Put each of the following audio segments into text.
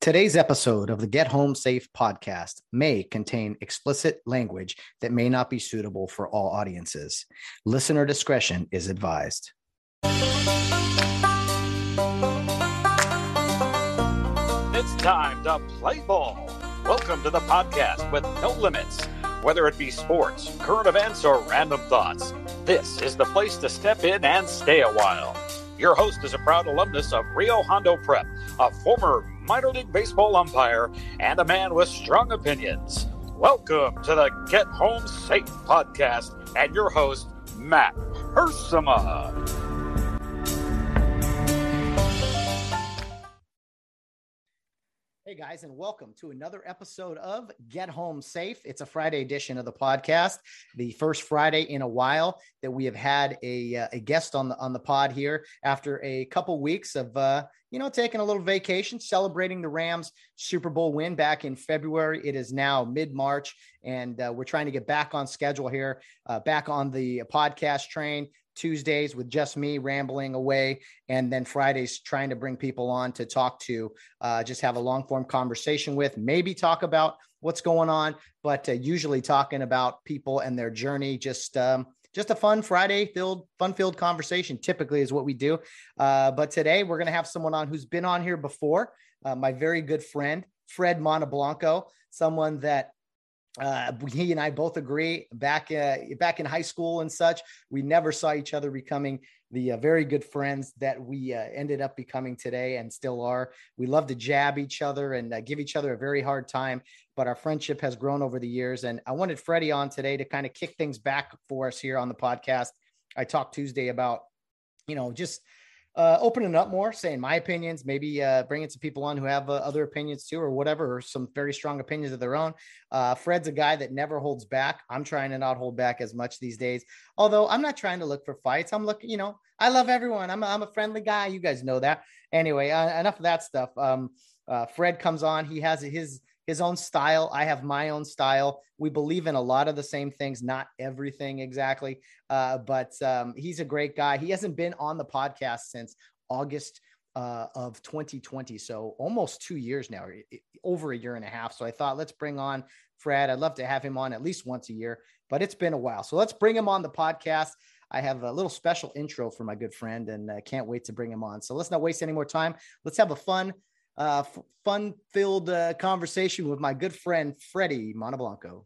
Today's episode of the Get Home Safe podcast may contain explicit language that may not be suitable for all audiences. Listener discretion is advised. It's time to play ball. Welcome to the podcast with no limits. Whether it be sports, current events, or random thoughts, this is the place to step in and stay a while. Your host is a proud alumnus of Rio Hondo Prep, a former minor league baseball umpire, and a man with strong opinions. Welcome to the Get Home Safe podcast and your host, Matt Hersema. Hey guys, and welcome to another episode of Get Home Safe. It's a Friday edition of the podcast, the first Friday in a while that we have had a, uh, a guest on the on the pod here after a couple weeks of uh, you know taking a little vacation, celebrating the Rams Super Bowl win back in February. It is now mid March, and uh, we're trying to get back on schedule here, uh, back on the podcast train. Tuesdays with just me rambling away, and then Fridays trying to bring people on to talk to, uh, just have a long form conversation with, maybe talk about what's going on, but uh, usually talking about people and their journey. Just um, just a fun Friday filled, fun filled conversation. Typically is what we do, uh, but today we're to have someone on who's been on here before. Uh, my very good friend Fred Montablanco, someone that uh, he and I both agree back uh, back in high school and such, we never saw each other becoming the uh, very good friends that we uh, ended up becoming today and still are. We love to jab each other and uh, give each other a very hard time, but our friendship has grown over the years. And I wanted Freddie on today to kind of kick things back for us here on the podcast. I talked Tuesday about, you know, just uh, opening up more, saying my opinions, maybe uh, bringing some people on who have uh, other opinions too, or whatever, or some very strong opinions of their own. Uh, Fred's a guy that never holds back. I'm trying to not hold back as much these days, although I'm not trying to look for fights. I'm looking, you know, I love everyone. I'm a, I'm a friendly guy. You guys know that. Anyway, uh, enough of that stuff. Um, uh, Fred comes on. He has his his own style. I have my own style. We believe in a lot of the same things, not everything exactly. Uh, but um, he's a great guy. He hasn't been on the podcast since August uh, of 2020. So almost two years now, over a year and a half. So I thought, let's bring on Fred. I'd love to have him on at least once a year, but it's been a while. So let's bring him on the podcast. I have a little special intro for my good friend and I can't wait to bring him on. So let's not waste any more time. Let's have a fun uh, f- fun filled uh, conversation with my good friend Freddie Montablanco.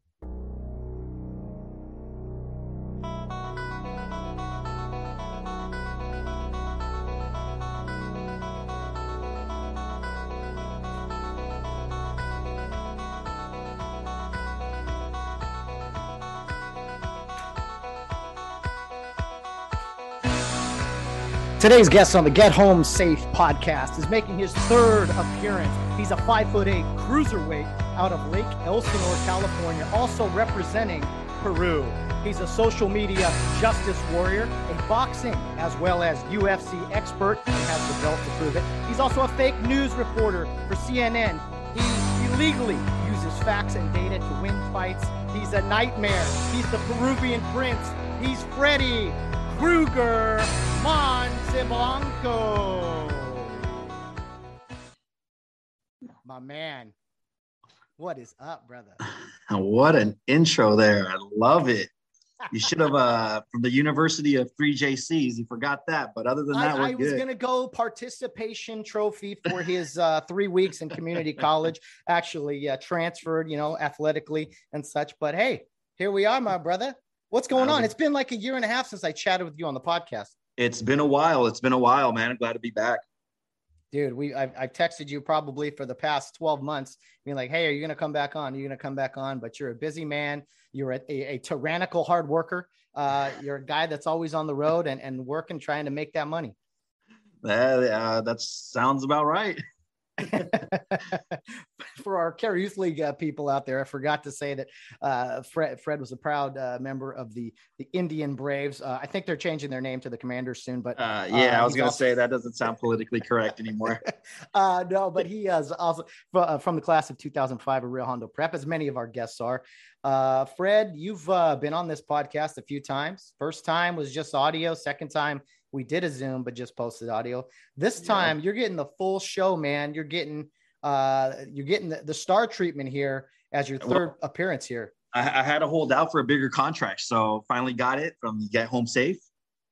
Today's guest on the Get Home Safe podcast is making his third appearance. He's a five foot eight cruiserweight out of Lake Elsinore, California, also representing Peru. He's a social media justice warrior, a boxing as well as UFC expert, and has the belt to prove it. He's also a fake news reporter for CNN. He illegally uses facts and data to win fights. He's a nightmare. He's the Peruvian prince. He's Freddy Krueger Montablanco. My man. What is up, brother? what an intro there. I love it. You should have uh from the University of 3JCs. You forgot that, but other than that, I, I was good. gonna go participation trophy for his uh, three weeks in community college. Actually, uh, transferred, you know, athletically and such. But hey, here we are, my brother. What's going on? It's been like a year and a half since I chatted with you on the podcast. It's been a while. It's been a while, man. I'm glad to be back. Dude, we I've, I've texted you probably for the past 12 months, being like, hey, are you gonna come back on? Are you gonna come back on? But you're a busy man. You're a, a, a tyrannical hard worker. Uh, you're a guy that's always on the road and, and working, trying to make that money. That uh, that sounds about right. for our Kare Youth League uh, people out there, I forgot to say that uh, Fred, Fred was a proud uh, member of the the Indian Braves. Uh, I think they're changing their name to the Commanders soon, but uh, yeah, I was going to say that doesn't sound politically correct anymore. Uh, no, but he is also from the class of 2005 of Rio Hondo Prep, as many of our guests are. Fred, you've been on this podcast a few times. First time was just audio. Second time we did a Zoom, but just posted audio. This time yeah. you're getting the full show, man. You're getting uh, you're getting the, the star treatment here as your third well, appearance here. I, I, had to hold out for a bigger contract, so finally got it from Get Home Safe.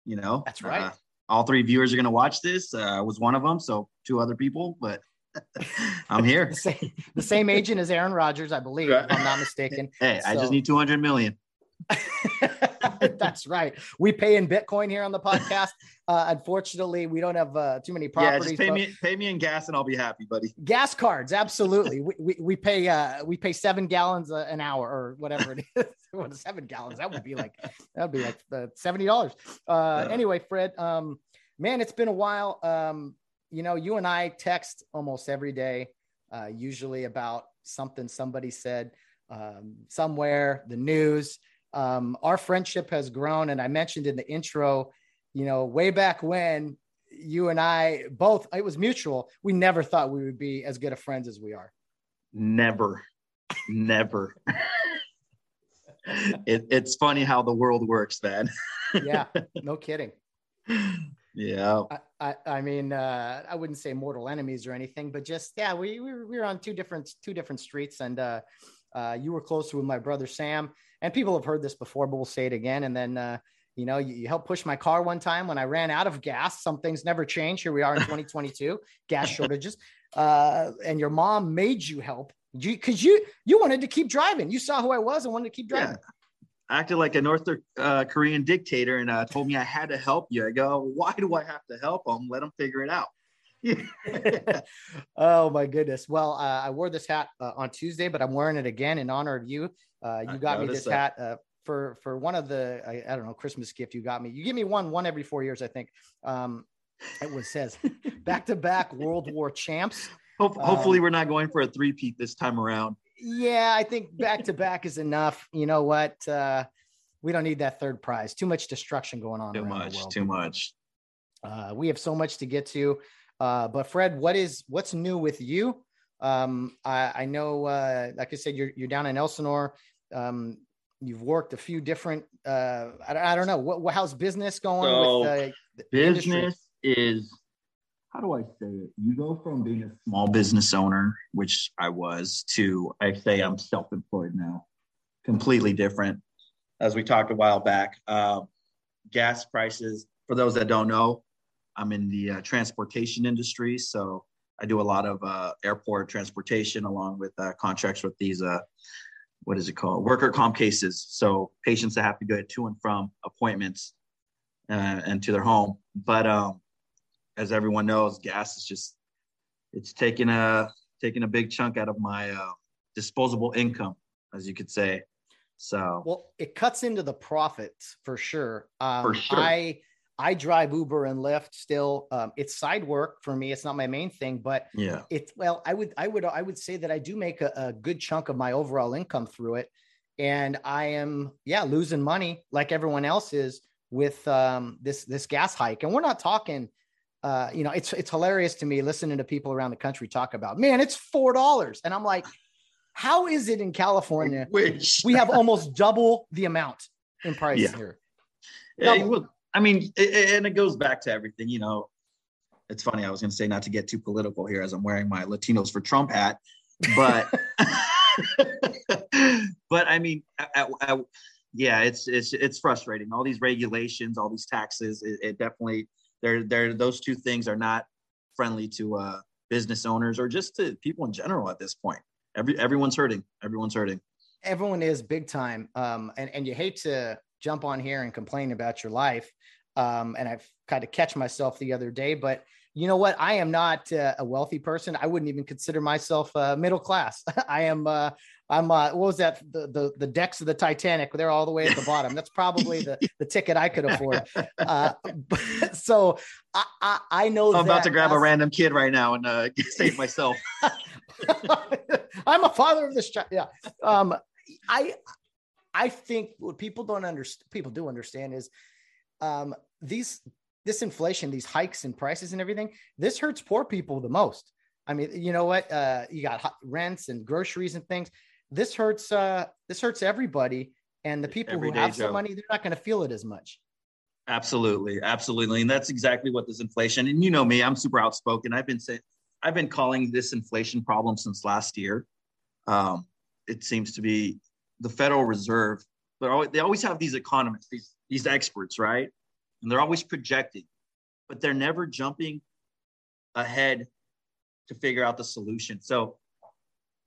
You know, that's right. Uh, all three viewers are going to watch this. Uh, I was one of them, so two other people, but I'm here. the, same, the, same, agent as Aaron Rodgers, I believe, if I'm not mistaken. Hey, so. I just need 200 million. That's right. We pay in Bitcoin here on the podcast. Uh, unfortunately, we don't have uh, too many properties. Yeah, just pay me, pay me in gas, and I'll be happy, buddy. Gas cards, absolutely. we, we, we pay uh, we pay seven gallons an hour or whatever it is. what seven gallons? That would be like that would be like uh, seventy dollars. Uh, anyway, Fred, um, man, it's been a while. Um, you know, you and I text almost every day, uh, usually about something somebody said um, somewhere, the news um, our friendship has grown. And I mentioned in the intro, you know, way back when you and I both, it was mutual. We never thought we would be as good of friends as we are. Never, never. it, it's funny how the world works, man. yeah, no kidding. Yeah. I, I, I, mean, uh, I wouldn't say mortal enemies or anything, but just, yeah, we, we were, we were on two different, two different streets and, uh, uh, you were close with my brother Sam, and people have heard this before, but we'll say it again. And then, uh, you know, you, you, helped push my car one time when I ran out of gas. Some things never change. Here we are in 2022, gas shortages. Uh, and your mom made you help because you, you you wanted to keep driving. You saw who I was and wanted to keep driving. Yeah. Acted like a North uh, Korean dictator and uh, told me I had to help you. I go, why do I have to help them? Let them figure it out. oh my goodness. Well, uh, I wore this hat uh, on Tuesday, but I'm wearing it again in honor of you. Uh, you got me this that. hat uh, for for one of the I, I, don't know Christmas gift you got me. You give me one one every four years, I think. Um, it was says back to back World War champs. Hope, hopefully, um, we're not going for a three peat this time around. Yeah, I think back to back is enough. You know what? Uh, we don't need that third prize. Too much destruction going on. Too much. Too much. Uh, we have so much to get to. Uh, but Fred, what is what's new with you? Um, I, I, know, uh, like I said, you're you're down in Elsinore. Um, you've worked a few different. Uh, I, I don't know what how's business going so with uh, business industry? is how do I say it? You go from being a small business owner, which I was, to I say I'm self-employed now. Completely different. As we talked a while back, uh, gas prices. For those that don't know, I'm in the uh, transportation industry, so I do a lot of uh, airport transportation along with uh, contracts with these, uh, what is it called, worker comp cases. So patients that have to go to and from appointments uh, and to their home. But um, as everyone knows, gas is just it's taking a taking a big chunk out of my uh, disposable income, as you could say. So well, it cuts into the profits for sure. Um, for sure. I I drive Uber and Lyft still. Um, it's side work for me. It's not my main thing, but yeah, it's well, I would, I would, I would say that I do make a, a good chunk of my overall income through it. And I am, yeah, losing money like everyone else is with um, this, this gas hike. And we're not talking, uh, you know, it's, it's hilarious to me listening to people around the country talk about, man, it's $4. And I'm like, how is it in California? Which we have almost double the amount in price yeah. here. Yeah, well, I mean, it, and it goes back to everything, you know. It's funny. I was going to say not to get too political here as I'm wearing my Latinos for Trump hat, but but I mean, I, I, yeah, it's it's it's frustrating. All these regulations, all these taxes, it, it definitely they're they're those two things are not friendly to uh, business owners or just to people in general at this point. Every everyone's hurting. Everyone's hurting. Everyone is big time. Um, and and you hate to jump on here and complain about your life. Um, and I've kind of catch myself the other day, but you know what? I am not uh, a wealthy person. I wouldn't even consider myself uh, middle class. I am. Uh, I'm. Uh, what was that? The, the the decks of the Titanic. They're all the way at the bottom. That's probably the the ticket I could afford. Uh, so I, I, I know. I'm about to grab a random kid right now and uh, save myself. I'm a father of this child. Yeah. Um, I I think what people don't understand, people do understand is um, these this inflation, these hikes in prices and everything. This hurts poor people the most. I mean, you know what? Uh, you got rents and groceries and things. This hurts. Uh, this hurts everybody, and the people Every who have some money, they're not going to feel it as much. Absolutely, absolutely, and that's exactly what this inflation. And you know me, I'm super outspoken. I've been saying, I've been calling this inflation problem since last year. Um, it seems to be the Federal Reserve. Always, they always have these economists, these these experts, right? And they're always projecting, but they're never jumping ahead to figure out the solution. So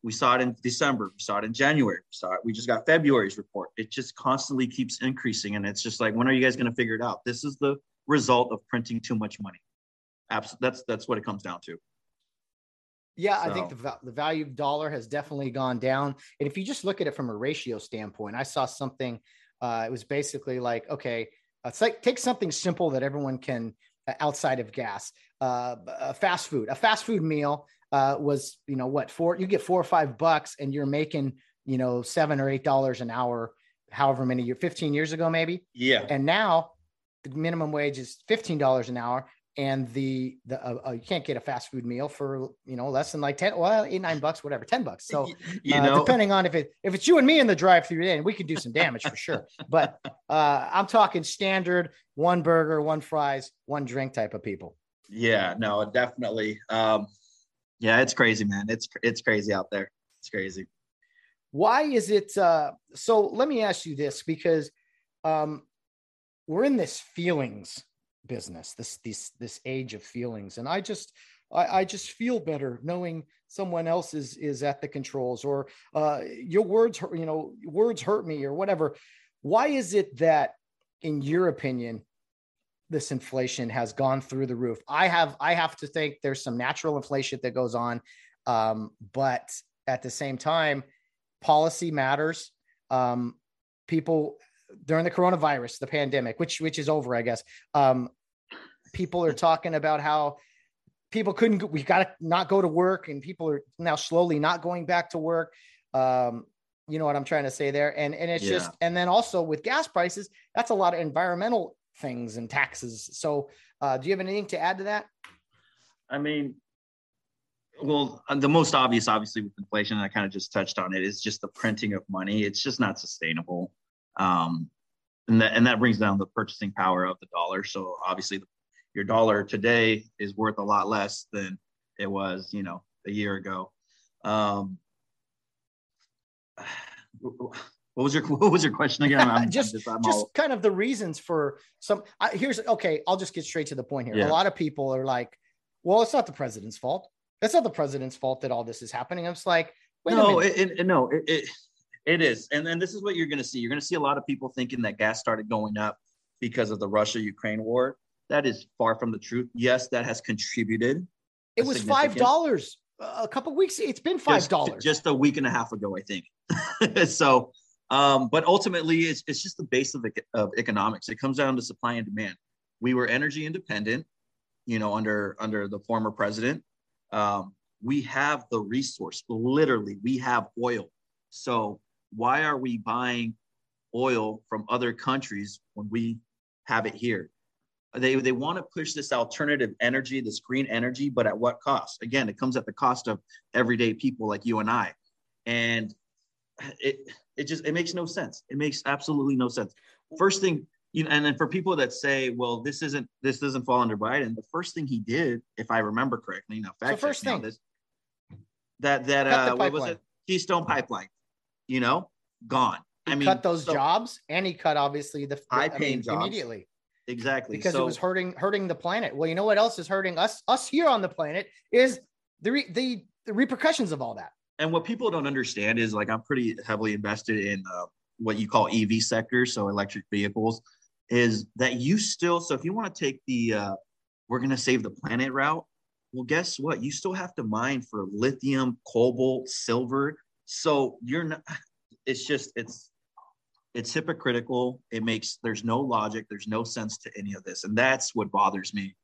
we saw it in December, we saw it in January, we saw it. We just got February's report. It just constantly keeps increasing, and it's just like, when are you guys going to figure it out? This is the result of printing too much money. Absolutely, that's that's what it comes down to. Yeah, so. I think the, the value of dollar has definitely gone down. And if you just look at it from a ratio standpoint, I saw something. Uh, it was basically like, okay, it's like take something simple that everyone can uh, outside of gas. Uh, a fast food, a fast food meal uh, was, you know, what four? You get four or five bucks, and you're making, you know, seven or eight dollars an hour, however many years, fifteen years ago, maybe. Yeah. And now the minimum wage is fifteen dollars an hour, and the the uh, uh, you can't get a fast food meal for you know less than like 10 well eight nine bucks whatever 10 bucks. So you uh, know. depending on if it if it's you and me in the drive through then we could do some damage for sure. But uh i'm talking standard one burger one fries one drink type of people. Yeah no definitely. Um yeah it's crazy man. It's it's crazy out there. It's crazy. Why is it uh so let me ask you this because um we're in this feelings business this this this age of feelings. And i just I, I, just feel better knowing someone else is is at the controls or uh, your words you know words hurt me or whatever. Why is it that in your opinion this inflation has gone through the roof? I have i have to think there's some natural inflation that goes on um, but at the same time policy matters. Um, people during the coronavirus, the pandemic, which which is over, I guess. Um, people are talking about how people couldn't. We got to not go to work, and people are now slowly not going back to work. Um, you know what I'm trying to say there, and and it's yeah. just, and then also with gas prices, that's a lot of environmental things and taxes. So, uh, do you have anything to add to that? I mean, well, uh, the most obvious, obviously, with inflation, I kind of just touched on it, is just the printing of money. It's just not sustainable. Um, and that, and that brings down the purchasing power of the dollar. So obviously your dollar today is worth a lot less than it was, you know, a year ago. Um, what was your what was your question again? I'm, just I'm just, I'm just all... kind of the reasons for some. Uh, here's okay. I'll just get straight to the point here. Yeah. A lot of people are like, "Well, it's not the president's fault. It's not the president's fault that all this is happening." I'm just like, no, it, it, no, it, it it is. And then this is what you're going to see. You're going to see a lot of people thinking that gas started going up because of the Russia Ukraine war. That is far from the truth. Yes, that has contributed. It was $5 a couple weeks. It's been $5. Just, just, a week and a half ago, I think. so, um, but ultimately, it's, it's just the base of, of economics. It comes down to supply and demand. We were energy independent, you know, under under the former president. Um, we have the resource. Literally, we have oil. So why are we buying oil from other countries when we have it here? They, they want to push this alternative energy, this green energy, but at what cost? Again, it comes at the cost of everyday people like you and I. And it it just it makes no sense. It makes absolutely no sense. First thing, you know, and then for people that say, well, this isn't this doesn't fall under Biden, the first thing he did, if I remember correctly, now fact so first thing, this, that that uh what was it? Keystone Pipeline you know, gone. He I mean, cut those so jobs, and he cut obviously the high paying jobs immediately. Exactly, because so, it was hurting hurting the planet. Well, you know what else is hurting us us here on the planet is the re, the, the repercussions of all that. And what people don't understand is like I'm pretty heavily invested in uh, what you call EV sector, so electric vehicles. Is that you still? So if you want to take the uh, we're going to save the planet route, well, guess what? You still have to mine for lithium, cobalt, silver so you're not it's just it's it's hypocritical. It makes there's no logic. There's no sense to any of this. And that's what bothers me.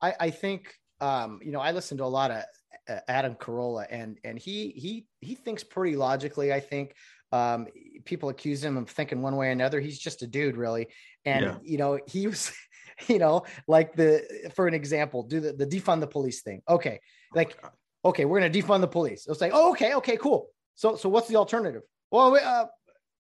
I i think um you know i listen to a lot of uh, adam carolla and and he he he thinks pretty logically i think. Um people accuse him of thinking one way or another. He's just a dude really. And yeah. you know he was you know like the for an example do the, the defund the police thing. Okay. Like oh, okay, we're going to defund the police. It'll say, oh, okay, okay, cool. So, so what's the alternative? Well, uh,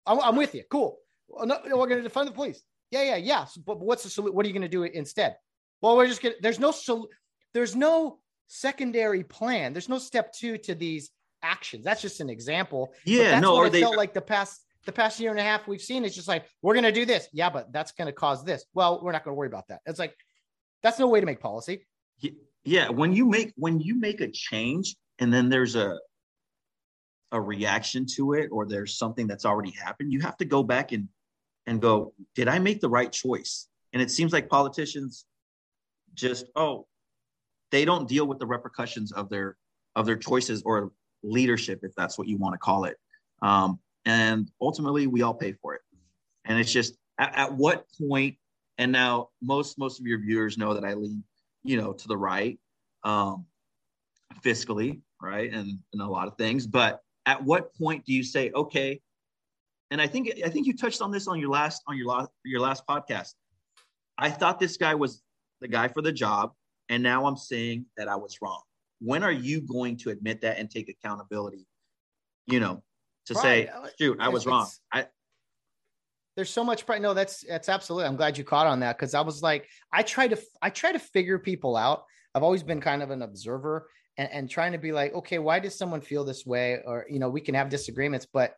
I'm, I'm, with you. Cool. Well, no, we're going to defund the police. Yeah, yeah, yeah. So, but what's the solution? What are you going to do instead? Well, we're just going to, there's no, sol- there's no secondary plan. There's no step two to these actions. That's just an example. Yeah, that's no, what it they felt like the past the past year and a half we've seen. It's just like we're gonna do this. Yeah, but that's gonna cause this. Well, we're not gonna worry about that. It's like that's no way to make policy. Yeah when you make when you make a change and then there's a a reaction to it or there's something that's already happened you have to go back and and go did i make the right choice? And it seems like politicians just oh they don't deal with the repercussions of their of their choices or leadership if that's what you want to call it. Um, and ultimately we all pay for it. And it's just at, at what point and now most most of your viewers know that i lean you know to the right um, fiscally right and and a lot of things. But at what point do you say okay and i think i think you touched on this on your last on your last your last podcast. I thought this guy was the guy for the job and now i'm saying that i was wrong. When are you going to admit that and take accountability you know to say shoot i was wrong? I there's so much pride. No, that's that's absolutely. I'm glad you caught on that because I was like, I try to I try to figure people out. I've always been kind of an observer and, and trying to be like, okay, why does someone feel this way? Or you know, we can have disagreements, but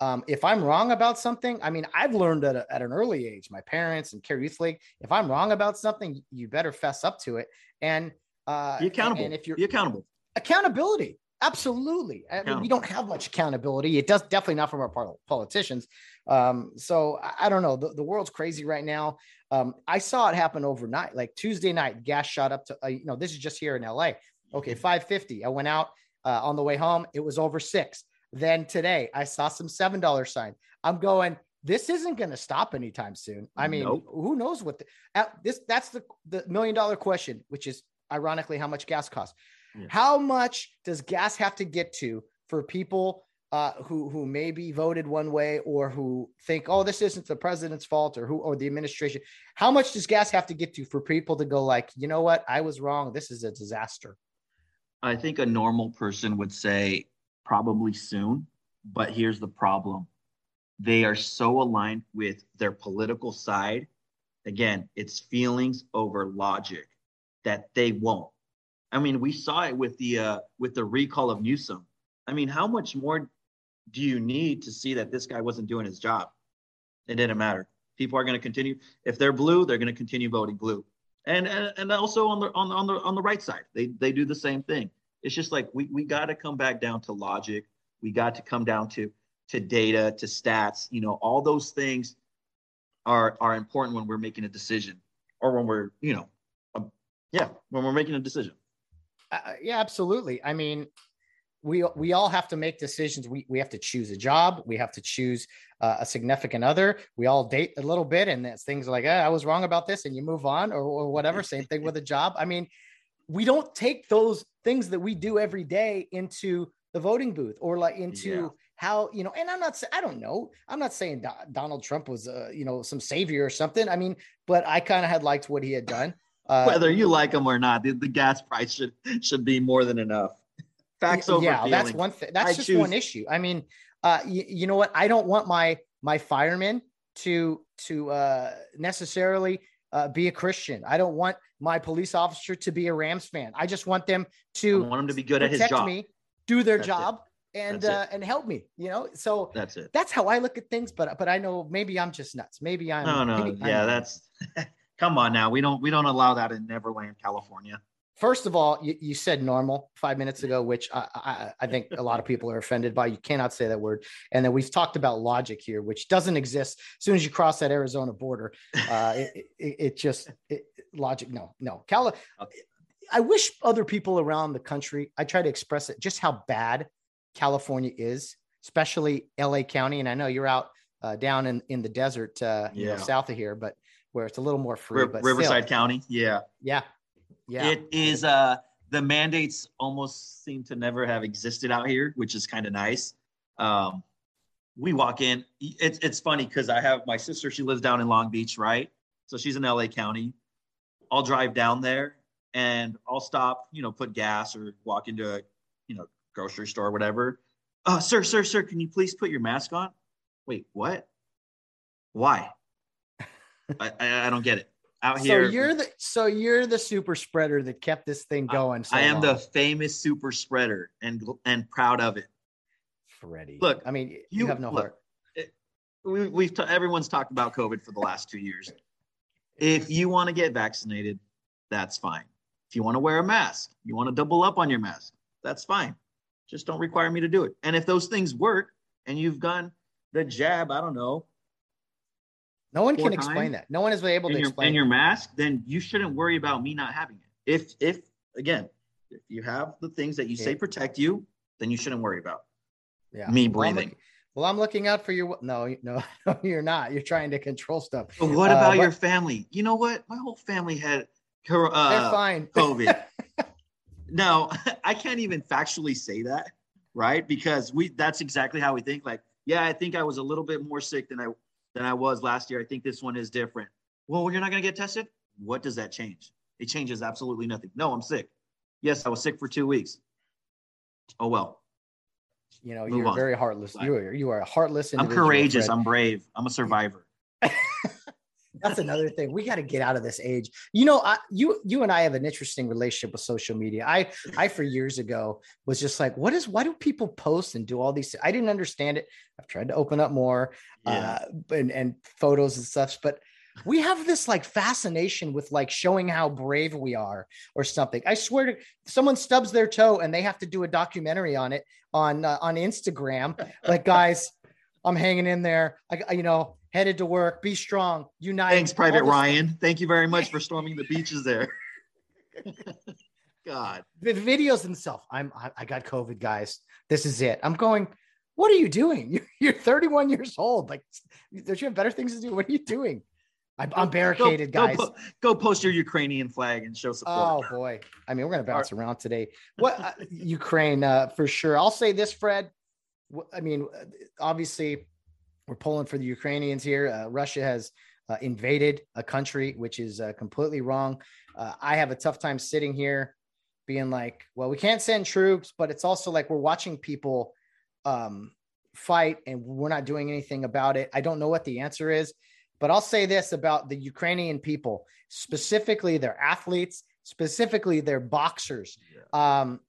um, if I'm wrong about something, I mean, I've learned at, a, at an early age, my parents and Kare Youth League, if I'm wrong about something, you better fess up to it. And uh, be accountable And if you're be accountable accountability absolutely. I mean, we don't have much accountability. It does definitely not from our politicians. Um, so I, I don't know. The, the world's crazy right now. Um, i saw it happen overnight like tuesday night gas shot up to uh, you know this is just here in la okay 550 i went out uh, on the way home. It was over six. Then today i saw some seven dollar sign. I'm going this isn't going to stop anytime soon. I mean Nope. who knows what the, uh, this that's the the million dollar question which is ironically how much gas costs Yeah. how much does gas have to get to for people uh, who who maybe voted one way or who think, oh, this isn't the president's fault or who or the administration? How much does gas have to get to for people to go like, you know what, I was wrong. This is a disaster. I think a normal person would say probably soon, but here's the problem. They are so aligned with their political side. Again, it's feelings over logic that they won't. I mean, we saw it with the uh, with the recall of Newsom. I mean, how much more do you need to see that this guy wasn't doing his job? It didn't matter. People are going to continue. If they're blue, they're going to continue voting blue. And, and and also on the on the on the on the right side, they they do the same thing. It's just like we we got to come back down to logic. We got to come down to to data, to stats. You know, all those things are are important when we're making a decision, or when we're you know, um, yeah, when we're making a decision. Uh, yeah, absolutely. I mean, we we all have to make decisions. We we have to choose a job. We have to choose uh, a significant other. We all date a little bit, and it's things like, ah, I was wrong about this, and you move on, or, or whatever. Same thing with a job. I mean, we don't take those things that we do every day into the voting booth or like into Yeah. how you know. And I'm not. I don't know. I'm not saying Do- Donald Trump was, uh, you know, some savior or something. I mean, but I kind of had liked what he had done. Uh, Whether you like them or not, the, the gas price should should be more than enough. Facts over yeah that's one thing that's I just choose- one issue i mean uh you, you know what i don't want my my firemen to to uh necessarily uh, be a christian i don't want my police officer to be a rams fan i just want them I to want him to be good at his job. me do their That's it. job and uh and help me you know so That's it. that's how i look at things but but i know maybe i'm just nuts maybe i'm No, no, maybe I'm yeah, that's. Come on now, we don't we don't allow that in Neverland, California. First of all, you, you said normal five minutes ago, which I, I, I think a lot of people are offended by. You cannot say that word. And then we've talked about logic here, which doesn't exist. As soon as you cross that Arizona border, uh, it, it, it just it, logic. No, no. Cali- I wish other people around the country. I try to express it just how bad California is, especially LA County. And I know you're out uh, down in in the desert, uh, you know, Yeah. south of here, but where it's a little more free. But Riverside still, County, yeah. yeah, yeah. It is uh the mandates almost seem to never have existed out here, which is kind of nice. Um we walk in, it's it's funny because I have my sister, she lives down in Long Beach, right? So she's in LA County. I'll drive down there and I'll stop, you know, put gas or walk into a, you know, grocery store or whatever. Uh, sir, sir, sir, can you please put your mask on? Wait, what? Why? I, I, I don't get it. out here, So you're the so you're the super spreader that kept this thing going. So I am the famous super spreader and and proud of it. Freddie. Look, I mean, you, you- have no look, heart. we, we've ta- everyone's talked about COVID for the last two years. If you want to get vaccinated, that's fine. If you want to wear a mask, you want to double up on your mask, that's fine. Just don't require me to do it. And if those things work and you've gone the jab, I don't know, No one can explain that. No one is able to your, explain. in your mask, then you shouldn't worry about me not having it. If if again, if you have the things that you say protect you, then you shouldn't worry about yeah. me Well, I'm breathing. look- well, I'm looking out for your. No, no, no, you're not. You're trying to control stuff. But what Uh, about but- your family? You know what? My whole family had cor- They're uh, fine. COVID. no, I can't even factually say that, right? Because we that's exactly how we think. Like, yeah, I think I was a little bit more sick than I than I was last year. I think this one is different. Well, you're not gonna get tested? What does that change? It changes absolutely nothing. No, I'm sick. Yes, I was sick for two weeks. Oh well. You know, Move you're on. very heartless. You are you are a heartless I'm courageous. Fred. I'm brave. I'm a survivor. That's another thing. We got to get out of this age. You know, I, you you and I have an interesting relationship with social media. I I for years ago was just like, what is why do people post and do all these? I didn't understand it. I've tried to open up more uh, and and photos and stuff, but we have this like fascination with like showing how brave we are or something. I swear to someone stubs their toe and they have to do a documentary on it on uh, on Instagram. Like, guys, I'm hanging in there. I- you know, headed to work. Be strong. Unite. Thanks, Private Ryan. Thank you very much for storming the beaches there. God. The videos themselves. I'm. I, I got COVID, guys. This is it. I'm going. What are you doing? You're, you're 31 years old. Like, don't you have better things to do? What are you doing? I'm, I'm barricaded, go, guys. Go, go post your Ukrainian flag and show support. Oh boy. I mean, we're gonna bounce around today. What uh, Ukraine uh, for sure. I'll say this, Fred. I mean, uh, obviously, we're pulling for the Ukrainians here. Uh, Russia has uh, invaded a country, which is uh, completely wrong. Uh, I have a tough time sitting here, being like, well, we can't send troops, but it's also like we're watching people um, fight, and we're not doing anything about it. I don't know what the answer is. But I'll say this about the Ukrainian people, specifically their athletes, specifically their boxers. Um,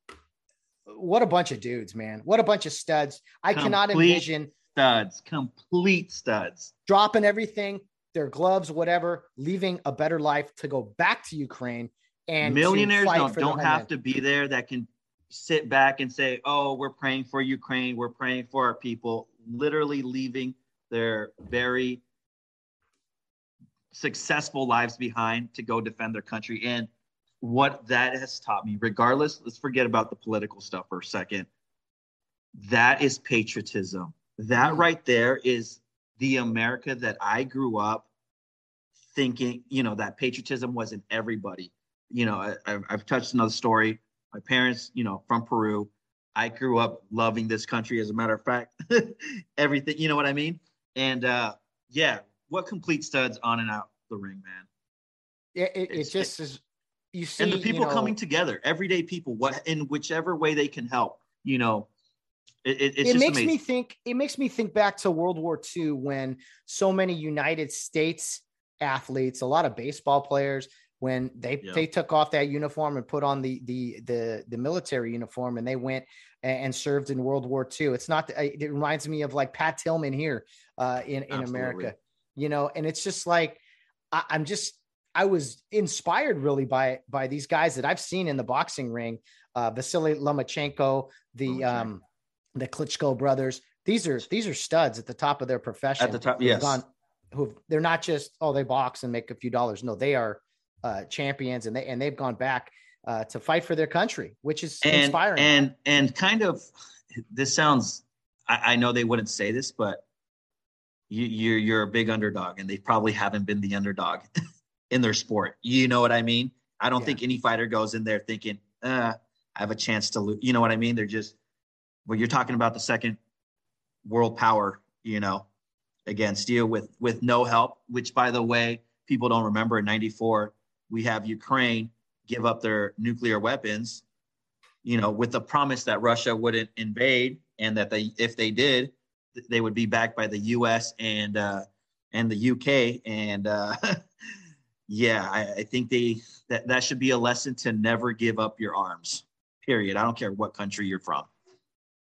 what a bunch of dudes, man. What a bunch of studs. I cannot envision Studs, complete studs. dropping everything, their gloves, whatever, leaving a better life to go back to Ukraine and Millionaires don't, don't have to be there that can sit back and say, oh, we're praying for Ukraine. We're praying for our people. Literally leaving their very successful lives behind to go defend their country. And what that has taught me, regardless, let's forget about the political stuff for a second. That is patriotism. That Mm. right there is the America that I grew up thinking, you know, that patriotism wasn't everybody. You know, I, I've, I've touched another story. My parents, you know, from Peru. I grew up loving this country. As a matter of fact, everything, you know what I mean? And uh, yeah, what complete studs on and out the ring, man. It, it, just is. You see, and the you people know, coming together, everyday people, what in whichever way they can help, you know, it, it- it's it just makes amazing. me think it makes me think back to world war ii when so many united states athletes a lot of baseball players when they Yeah. they took off that uniform and put on the the the the military uniform and they went and, served in world war ii it's not it reminds me of like pat tillman here uh in in Absolutely. america you know and it's just like I, i'm just i was inspired really by by these guys that i've seen in the boxing ring uh vasily lomachenko the um the Klitschko brothers. These are these are studs at the top of their profession. At the top, yes. Gone, who they're not just oh they box and make a few dollars. No, they are uh, champions and they and they've gone back uh, to fight for their country, which is and inspiring. and and kind of this sounds I, I know they wouldn't say this but you, you're you're a big underdog and they probably haven't been the underdog in their sport you know what i mean i don't Yeah. think any fighter goes in there thinking uh, i have a chance to lose you know what i mean they're just well you're talking about the second world power you know against you with with no help which by the way people don't remember in 94 we have ukraine give up their nuclear weapons you know, with the promise that Russia wouldn't invade and that they, if they did, they would be backed by the U.S. and uh, and the U.K. and uh, yeah, I, I think they that that should be a lesson to never give up your arms. Period. I don't care what country you're from.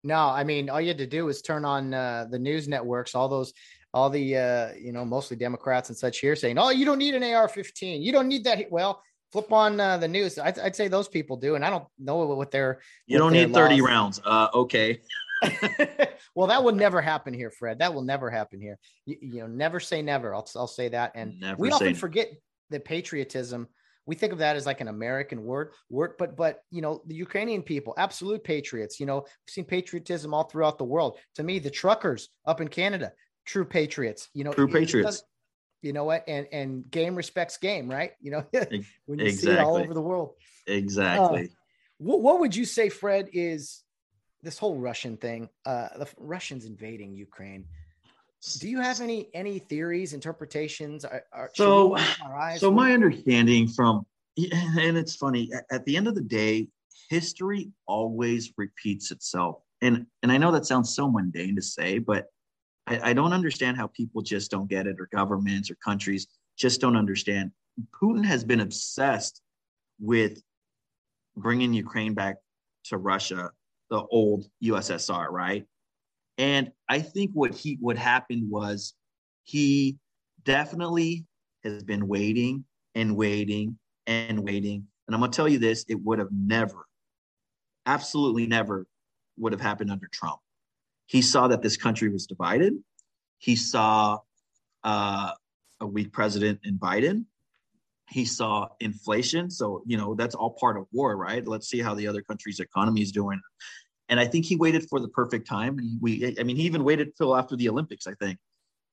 No, I mean, all you had to do was turn on uh, the news networks, all those, all the, uh, you know, mostly Democrats and such here saying, oh, you don't need an AR 15. You don't need that. Well, flip on uh, the news. I'd, I'd, say those people do. And I don't know what they're. You don't need 30 laws. rounds. Uh, okay. well, that will never happen here, Fred. That will never happen here. You, you know, never say never. I'll, I'll say that. And never we often forget that patriotism we think of that as like an American word, word, but but you know the Ukrainian people, absolute patriots. You know, we've seen patriotism all throughout the world. To me, the truckers up in Canada, true patriots. You know, true patriots. you know what? And and game respects game, right? You know, when you exactly. see it all over the world. Exactly. Uh, what what would you say, Fred? Is this whole Russian thing? Uh, the Russians invading Ukraine do you have any any theories interpretations? Are, are, so so my understanding from and it's funny at the end of the day history always repeats itself. And and i know that sounds so mundane to say but I, I don't understand how people just don't get it or governments or countries just don't understand. Putin has been obsessed with bringing ukraine back to russia the old ussr right and I think what he what happened was he definitely has been waiting and waiting and waiting. And I'm gonna tell you this: it would have never, absolutely never, would have happened under Trump. He saw that this country was divided. He saw uh, a weak president in Biden. He saw inflation. So, you know, that's all part of war, right? Let's see how the other country's economy is doing. And I think he waited for the perfect time. We, I mean, he even waited till after the Olympics, I think.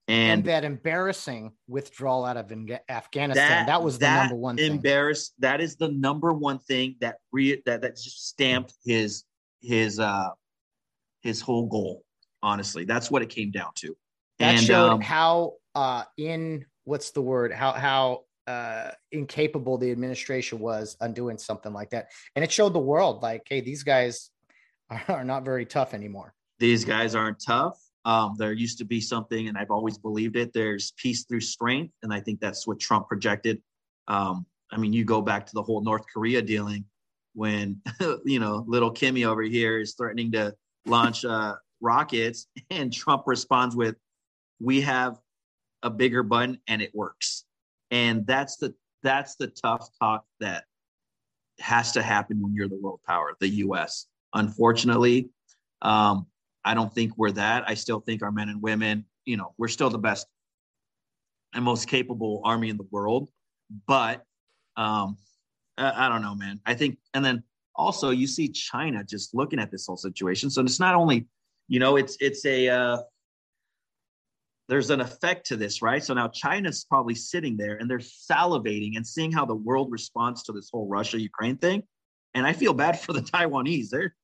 And, and that embarrassing withdrawal out of Afghanistan, that, that was the that number one thing. Embarrassed. That is the number one thing that re, that that just stamped his his uh his whole goal. Honestly, that's what it came down to. That and, showed um, how uh in what's the word how how uh incapable the administration was on doing something like that and it showed the world like hey these guys are not very tough anymore. These guys aren't tough. Um, there used to be something, and I've always believed it. There's peace through strength, and I think that's what Trump projected. Um, I mean, you go back to the whole North Korea dealing when you know little Kimmy over here is threatening to launch uh, rockets, and Trump responds with, "We have a bigger button, and it works." And that's the that's the tough talk that has to happen when you're the world power, the U.S unfortunately. Um, I don't think we're that. I still think our men and women, you know, we're still the best and most capable army in the world. But um, I, I don't know, man. I think, and then also you see China just looking at this whole situation. So it's not only, you know, it's it's a uh, there's an effect to this, right? So now China's probably sitting there and they're salivating and seeing how the world responds to this whole Russia Ukraine thing. And I feel bad for the Taiwanese. They're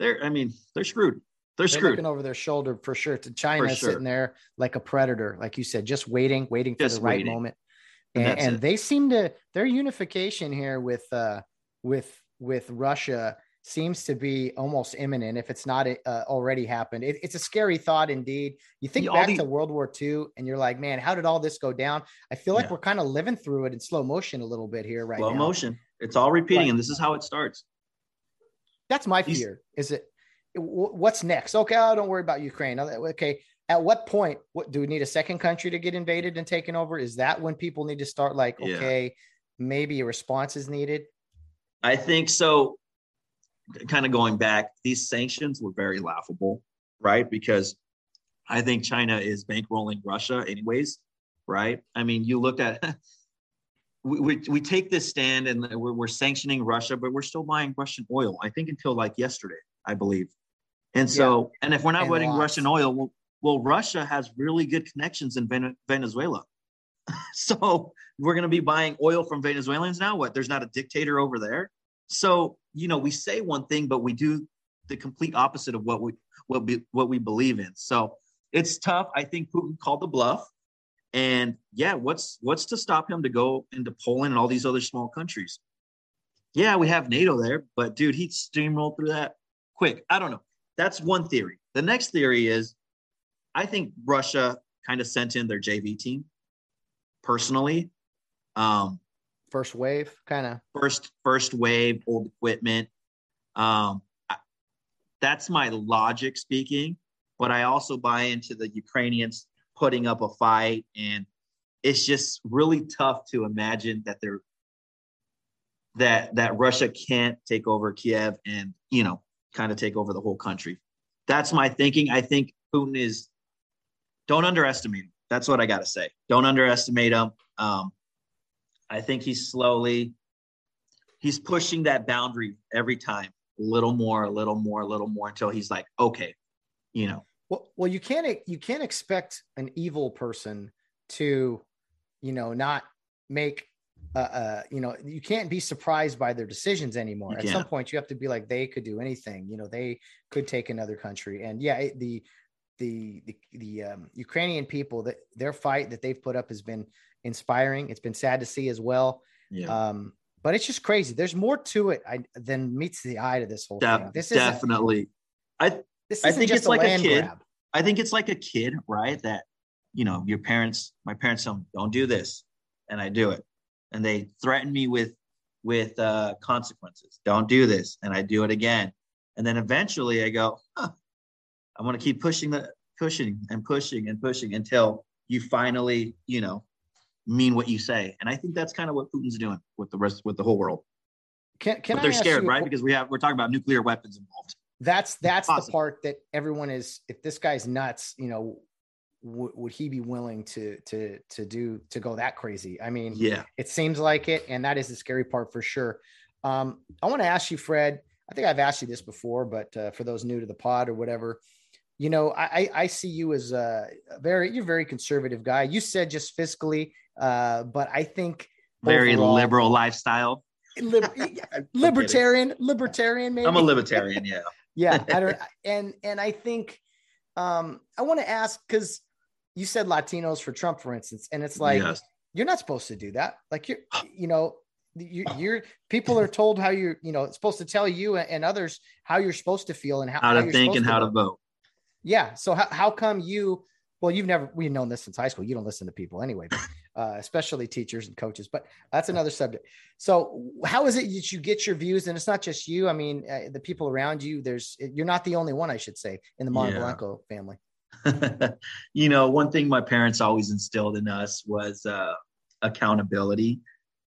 they're, I mean, they're screwed. They're, they're screwed. looking over their shoulder for sure. To China sure. sitting there like a predator, like you said, just waiting, waiting for just the right waiting. moment. And, and, and they seem to their unification here with uh with with Russia seems to be almost imminent if it's not uh, already happened. It, it's a scary thought indeed. You think back the, to World War II and you're like, man, how did all this go down? I feel like yeah. we're kind of living through it in slow motion a little bit here right slow now. motion. It's all repeating, and this is how it starts. That's my fear. Is it what's next? Okay, oh, don't worry about Ukraine. Okay, at what point what do we need a second country to get invaded and taken over? Is that when people need to start like, okay, yeah. maybe a response is needed? I think so. Kind of going back, these sanctions were very laughable, right? Because I think China is bankrolling Russia, anyways, right? I mean, you look at we, we, we take this stand and we're, we're sanctioning Russia, but we're still buying Russian oil. I think until like yesterday, I believe. And so, yeah. and if we're not buying Russian oil, well, well, Russia has really good connections in Venezuela. so we're going to be buying oil from Venezuelans now. What? There's not a dictator over there. So you know, we say one thing, but we do the complete opposite of what we what we what we believe in. So it's tough. I think Putin called the bluff. And yeah, what's what's to stop him to go into Poland and all these other small countries? Yeah, we have NATO there, but dude, he'd steamroll through that quick. I don't know. That's one theory. The next theory is I think Russia kind of sent in their JV team personally. Um, first wave, kind of first first wave old equipment. Um, that's my logic speaking, but I also buy into the Ukrainians putting up a fight, and it's just really tough to imagine that they're that that Russia can't take over Kiev and you know kind of take over the whole country. That's my thinking. I think Putin is. Don't underestimate him. That's what I got to say. Don't underestimate him. Um, I think he's slowly he's pushing that boundary every time, a little more, a little more, a little more until he's like, okay, you know. Well, well, you can't you can't expect an evil person to, you know, not make uh, uh, you know, you can't be surprised by their decisions anymore. At some point, you have to be like, they could do anything. You know, they could take another country. And yeah, it, the the the, the um, Ukrainian people that their fight that they've put up has been inspiring. It's been sad to see as well. Yeah. Um, but it's just crazy. There's more to it I, than meets the eye to this whole thing. This definitely. I this I think it's like a kid. Grab. I think it's like a kid, right? That you know, your parents, my parents tell me, don't do this, and I do it, and they threaten me with with uh, consequences. Don't do this, and I do it again, and then eventually I go, huh, I'm to keep pushing the pushing and pushing and pushing until you finally, you know, mean what you say. And I think that's kind of what Putin's doing with the rest with the whole world. Can, can but they're scared, right? Because we have we're talking about nuclear weapons involved. That's that's the part that everyone is. If this guy's nuts, you know, w- would he be willing to to to do to go that crazy? I mean, yeah, it seems like it, and that is the scary part for sure. Um, I want to ask you, Fred. I think I've asked you this before, but uh, for those new to the pod or whatever, you know, I, I see you as a very, you're a very conservative guy. You said just fiscally, uh, but I think very overall, liberal lifestyle. libertarian, libertarian, maybe. I'm a libertarian. Yeah. Yeah. I don't, and, and I think, um, I want to ask, cause you said Latinos for Trump, for instance, and it's like, yes. you're not supposed to do that. Like you're, you know, you, are people are told how you're, you know, supposed to tell you and others how you're supposed to feel and how, how to how think and how to vote. Yeah. So how, how come you, well, you've never, we've known this since high school. You don't listen to people anyway, but, uh, especially teachers and coaches, but that's another subject. So how is it that you get your views? And it's not just you. I mean, uh, the people around you, there's, you're not the only one, I should say, in the Monteblanco yeah. Blanco family. you know, one thing my parents always instilled in us was uh, accountability.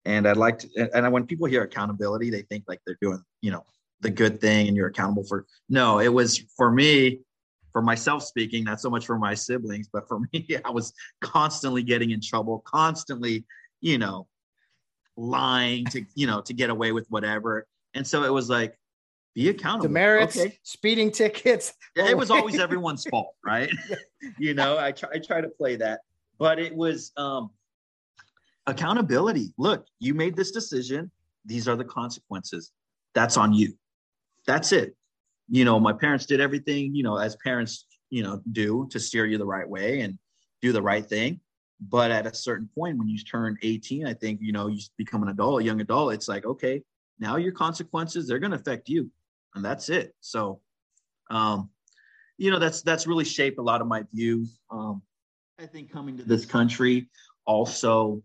And I'd like to, and when people hear accountability, they think like they're doing, you know, the good thing and you're accountable for. No, it was for me, for myself speaking, not so much for my siblings, but for me, I was constantly getting in trouble, constantly, you know, lying to, you know, to get away with whatever. And so it was like, be accountable. Demerits, okay. speeding tickets. it was always everyone's fault, right? you know, I try, I try to play that, but it was um, accountability. Look, you made this decision. These are the consequences. That's on you. That's it you know, my parents did everything, you know, as parents, you know, do to steer you the right way and do the right thing. But at a certain point, when you turn 18, I think, you know, you become an adult, a young adult, it's like, okay, now your consequences, they're going to affect you. And that's it. So, um, you know, that's, that's really shaped a lot of my views. Um, I think coming to this country also,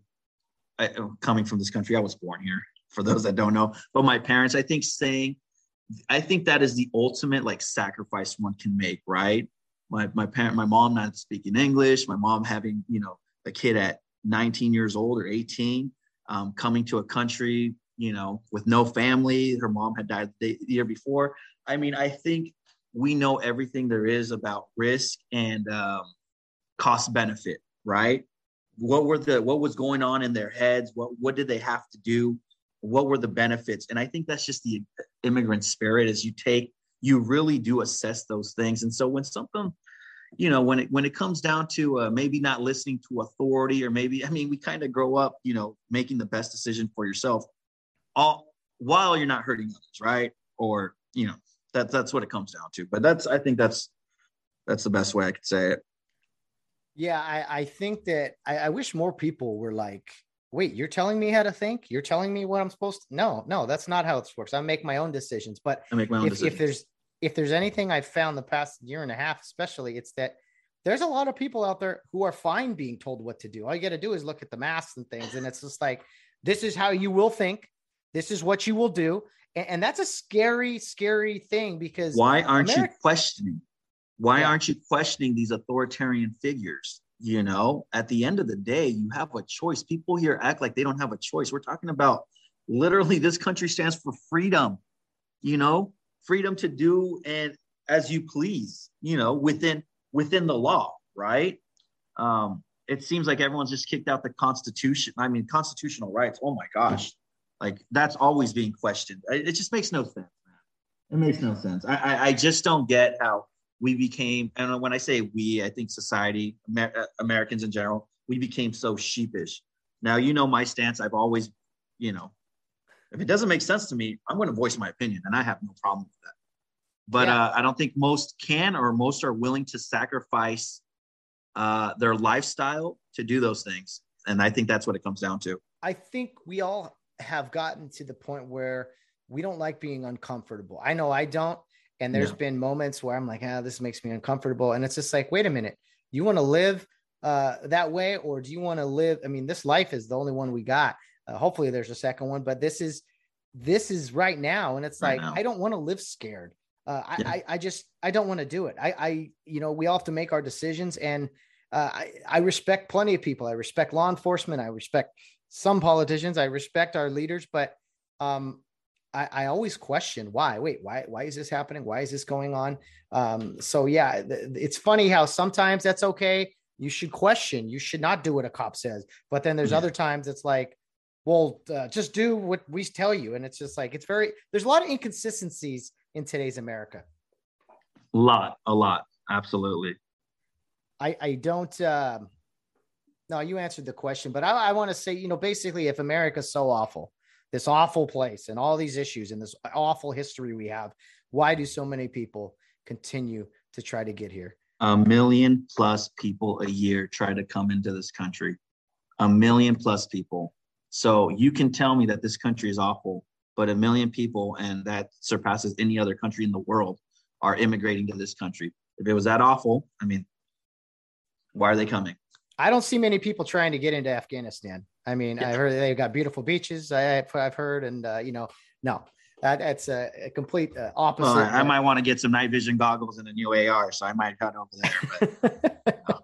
I, coming from this country, I was born here for those that don't know, but my parents, I think saying, I think that is the ultimate like sacrifice one can make, right? My my parent, my mom not speaking English, my mom having you know a kid at 19 years old or 18, um, coming to a country you know with no family. Her mom had died the, the year before. I mean, I think we know everything there is about risk and um, cost benefit, right? What were the what was going on in their heads? What what did they have to do? What were the benefits? And i think that's just the immigrant spirit is you take you really do assess those things. And so when something you know when it when it comes down to uh, maybe not listening to authority or maybe i mean we kind of grow up you know making the best decision for yourself all while you're not hurting others right? Or you know that that's what it comes down to. But that's i think that's that's the best way i could say it. Yeah i i think that i, I wish more people were like wait, you're telling me how to think? You're telling me what I'm supposed to no, no, that's not how it works. I make my own decisions. But I make my own if, decisions. if there's if there's anything I've found the past year and a half, especially, it's that there's a lot of people out there who are fine being told what to do. All you got to do is look at the masks and things, and it's just like this is how you will think, this is what you will do, and, and that's a scary, scary thing because why aren't America- you questioning? Why yeah. aren't you questioning these authoritarian figures? You know, at the end of the day, you have a choice. People here act like they don't have a choice. We're talking about literally this country stands for freedom, you know, freedom to do and as you please, you know, within within the law, right? Um, it seems like everyone's just kicked out the Constitution. I mean, constitutional rights. Oh my gosh, like that's always being questioned. It, just makes no sense. It makes no sense. I, I, I just don't get how we became. And when I say we, I think society, Amer- uh, Americans in general, we became so sheepish. Now you know my stance. I've always, you know, if it doesn't make sense to me, I'm going to voice my opinion, and I have no problem with that but yeah. uh, I don't think most can or most are willing to sacrifice uh, their lifestyle to do those things. And I think that's what it comes down to. I think we all have gotten to the point where we don't like being uncomfortable. I know I don't. And there's yeah. been moments where I'm like, ah, this makes me uncomfortable. And it's just like, wait a minute, you want to live uh, that way, or do you want to live? I mean, this life is the only one we got. Uh, hopefully, there's a second one, but this is this is right now, and it's right like now. I don't want to live scared. Uh, yeah. I, I just I don't want to do it. I, I you know we all have to make our decisions, and uh, I, I respect plenty of people. I respect law enforcement. I respect some politicians. I respect our leaders, but um, I, I always question why. Wait, why why is this happening? Why is this going on? Um, so yeah, th- it's funny how sometimes that's okay. You should question. You should not do what a cop says. But then there's yeah. other times it's like, well, uh, just do what we tell you, and it's just like it's very. There's a lot of inconsistencies in today's America? A lot, a lot, absolutely. I I don't. Uh, no, you answered the question, but I, I want to say, you know, basically, if America's so awful, this awful place, and all these issues and this awful history we have, why do so many people continue to try to get here? A million plus people a year try to come into this country. A million plus people. So you can tell me that this country is awful, but a million people, and that surpasses any other country in the world, are immigrating to this country. If it was that awful, I mean, why are they coming? I don't see many people trying to get into Afghanistan. I mean, yeah. I heard they've got beautiful beaches. I, have heard, and uh, you know, no, that, that's a, a complete uh, opposite. Well, I, I might want to get some night vision goggles and a new AR, so I might cut over there. But,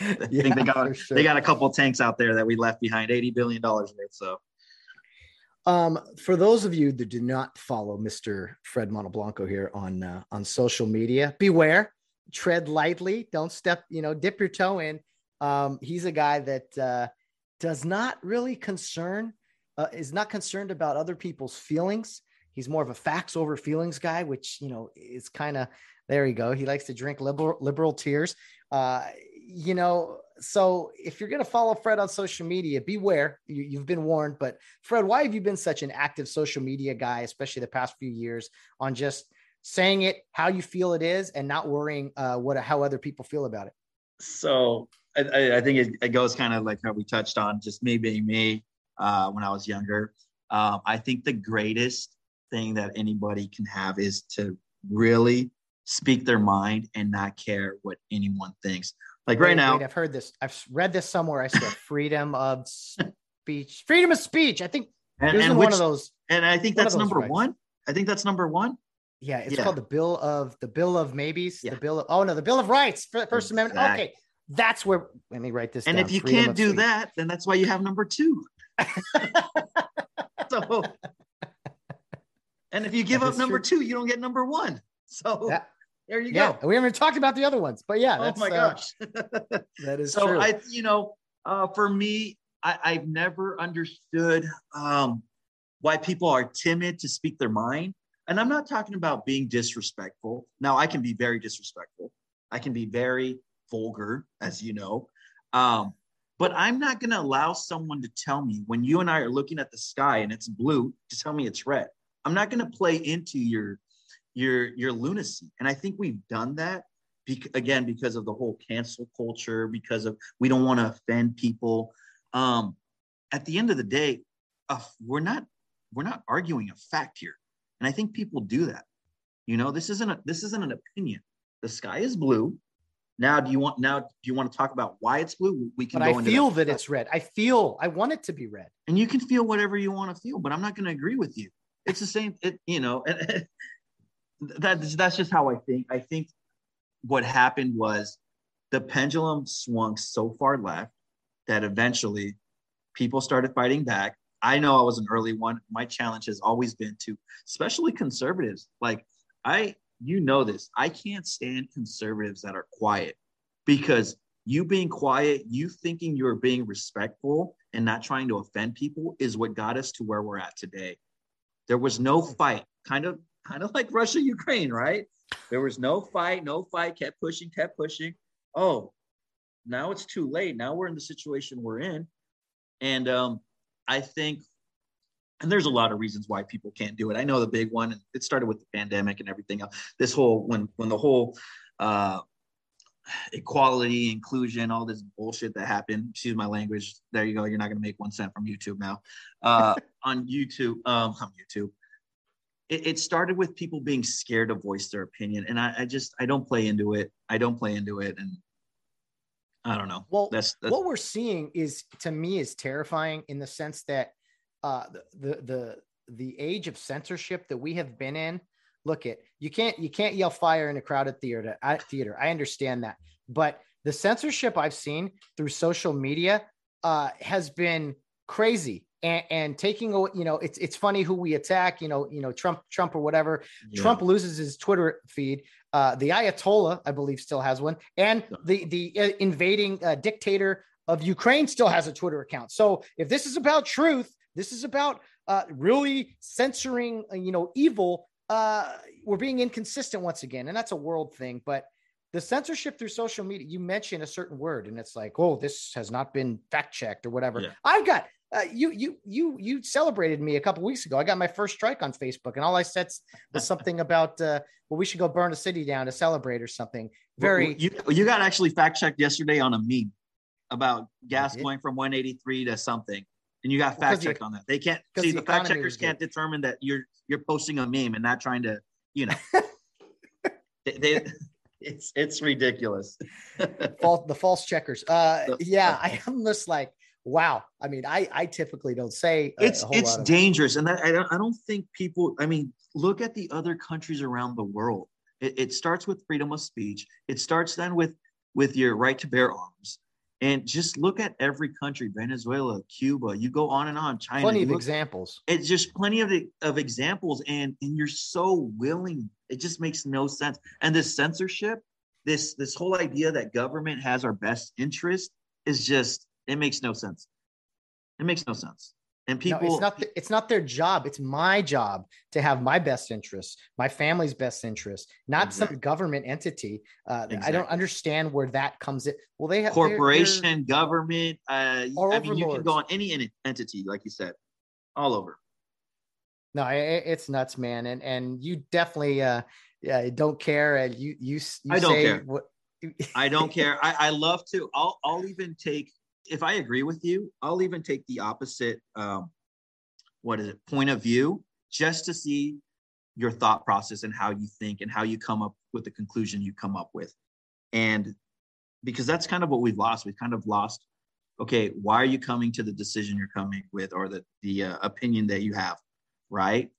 I yeah, think they got sure. they got a couple tanks out there that we left behind, eighty billion dollars worth. So um, for those of you that do not follow Mr. Fred Monoblanco here on uh, on social media, beware, tread lightly, don't step, you know, dip your toe in. Um, he's a guy that uh, does not really concern, uh, is not concerned about other people's feelings. He's more of a facts over feelings guy, which you know is kind of there. You go. He likes to drink liberal liberal tears. Uh, you know, so if you're going to follow Fred on social media, beware. You, have been warned. But Fred, why have you been such an active social media guy, especially the past few years, on just saying it how you feel it is and not worrying uh, what how other people feel about it? So I, I think it, it, goes kind of like how we touched on, just me being me uh, when I was younger. Um, I think the greatest thing that anybody can have is to really speak their mind and not care what anyone thinks. Like right wait, now, wait, I've heard this. I've read this somewhere. I said freedom of speech, freedom of speech. I think and, and which, one of those. And I think that's number rights. one. I think that's number one. Yeah, it's yeah. called the Bill of the Bill of Maybes. Yeah. The Bill of oh no, the Bill of Rights, First exactly. Amendment. Okay, that's where. Let me write this. And down. if you freedom can't do speech. that, then that's why you have number two. so, and if you give that up number true. two, you don't get number one. So that, there you yeah, go. We haven't talked about the other ones, but yeah. oh my uh, gosh. Uh, that is so true. I, you know, uh, for me, I, I've never understood um, why people are timid to speak their mind. And I'm not talking about being disrespectful. Now, I can be very disrespectful. I can be very vulgar, as you know. Um, but I'm not going to allow someone to tell me when you and I are looking at the sky and it's blue to tell me it's red. I'm not going to play into your your your lunacy. And I think we've done that again because of the whole cancel culture, because of we don't want to offend people. Um, at the end of the day, uh, we're not we're not arguing a fact here, and I think people do that. You know, this isn't a, this isn't an opinion. The sky is blue. Now, do you want now? Do you want to talk about why it's blue? We can. But I feel that. that it's red. I feel. I want it to be red. And you can feel whatever you want to feel, but I'm not going to agree with you. It's the same. It, you know, that's that's just how I think. I think what happened was the pendulum swung so far left that eventually people started fighting back. I know I was an early one. My challenge has always been to, especially conservatives. Like I, you know this. I can't stand conservatives that are quiet because you being quiet, you thinking you're being respectful and not trying to offend people is what got us to where we're at today. There was no fight, kind of, kind of like Russia, Ukraine, right? There was no fight, no fight, kept pushing, kept pushing. Oh, now it's too late. Now we're in the situation we're in. And um, I think, and there's a lot of reasons why people can't do it. I know the big one, it started with the pandemic and everything else. This whole, when, when the whole, uh, equality, inclusion, all this bullshit that happened. Excuse my language. There you go. You're not going to make one cent from YouTube now. Uh, on YouTube, um, on YouTube, it, it, started with people being scared to voice their opinion, and I, I, just I don't play into it. I don't play into it, and I don't know. Well, that's, that's what we're seeing is to me is terrifying in the sense that uh, the, the the the age of censorship that we have been in. Look at you can't you can't yell fire in a crowded theater. I, theater. I understand that, but the censorship I've seen through social media uh, has been crazy and, and taking away, you know, it's it's funny who we attack, you know, you know, Trump, Trump or whatever. Yeah. Trump loses his Twitter feed. Uh, the Ayatollah, I believe, still has one, and the the uh, invading uh, dictator of Ukraine still has a Twitter account. So if this is about truth, this is about uh, really censoring, uh, you know, evil. Uh, we're being inconsistent once again, and that's a world thing, but the censorship through social media you mention a certain word and it's like oh this has not been fact checked or whatever yeah. i've got uh, you you you you celebrated me a couple weeks ago. I got my first strike on Facebook, and all I said was something about uh, well, we should go burn a city down to celebrate or something. Very. you you got actually fact checked yesterday on a meme about gas going from 183 to something, and you got fact checked on that. They can't see the, the fact checkers can't determine that you're you're posting a meme and not trying to you know. they, they it's it's ridiculous. false the false checkers. Uh, yeah, I am just like wow. I mean, I I typically don't say it's it's dangerous, and that, I don't I don't think people. I mean, look at the other countries around the world. It, it starts with freedom of speech. It starts then with with your right to bear arms. And just look at every country, Venezuela, Cuba, you go on and on, China. Plenty of look, examples. It's just plenty of, of examples. And, and you're so willing. It just makes no sense. And this censorship, this this whole idea that government has our best interest is just it makes no sense. It makes no sense. And people, no, it's not the, it's not their job. It's my job to have my best interests, my family's best interests, not exactly. some government entity. Uh, exactly. I don't understand where that comes in. Well, they have corporation, they're, they're, government. Uh, I mean, you can go on any entity, like you said, all over. No, it, it's nuts, man, and and you definitely uh, yeah, don't care. And you you, you I don't care. What, I don't care. I, I love to. I'll I'll even take if I agree with you, I'll even take the opposite. Um, what is it? Point of view, just to see your thought process and how you think and how you come up with the conclusion you come up with, and because that's kind of what we've lost. We've kind of lost. Okay, why are you coming to the decision you're coming with, or the the uh, opinion that you have, right?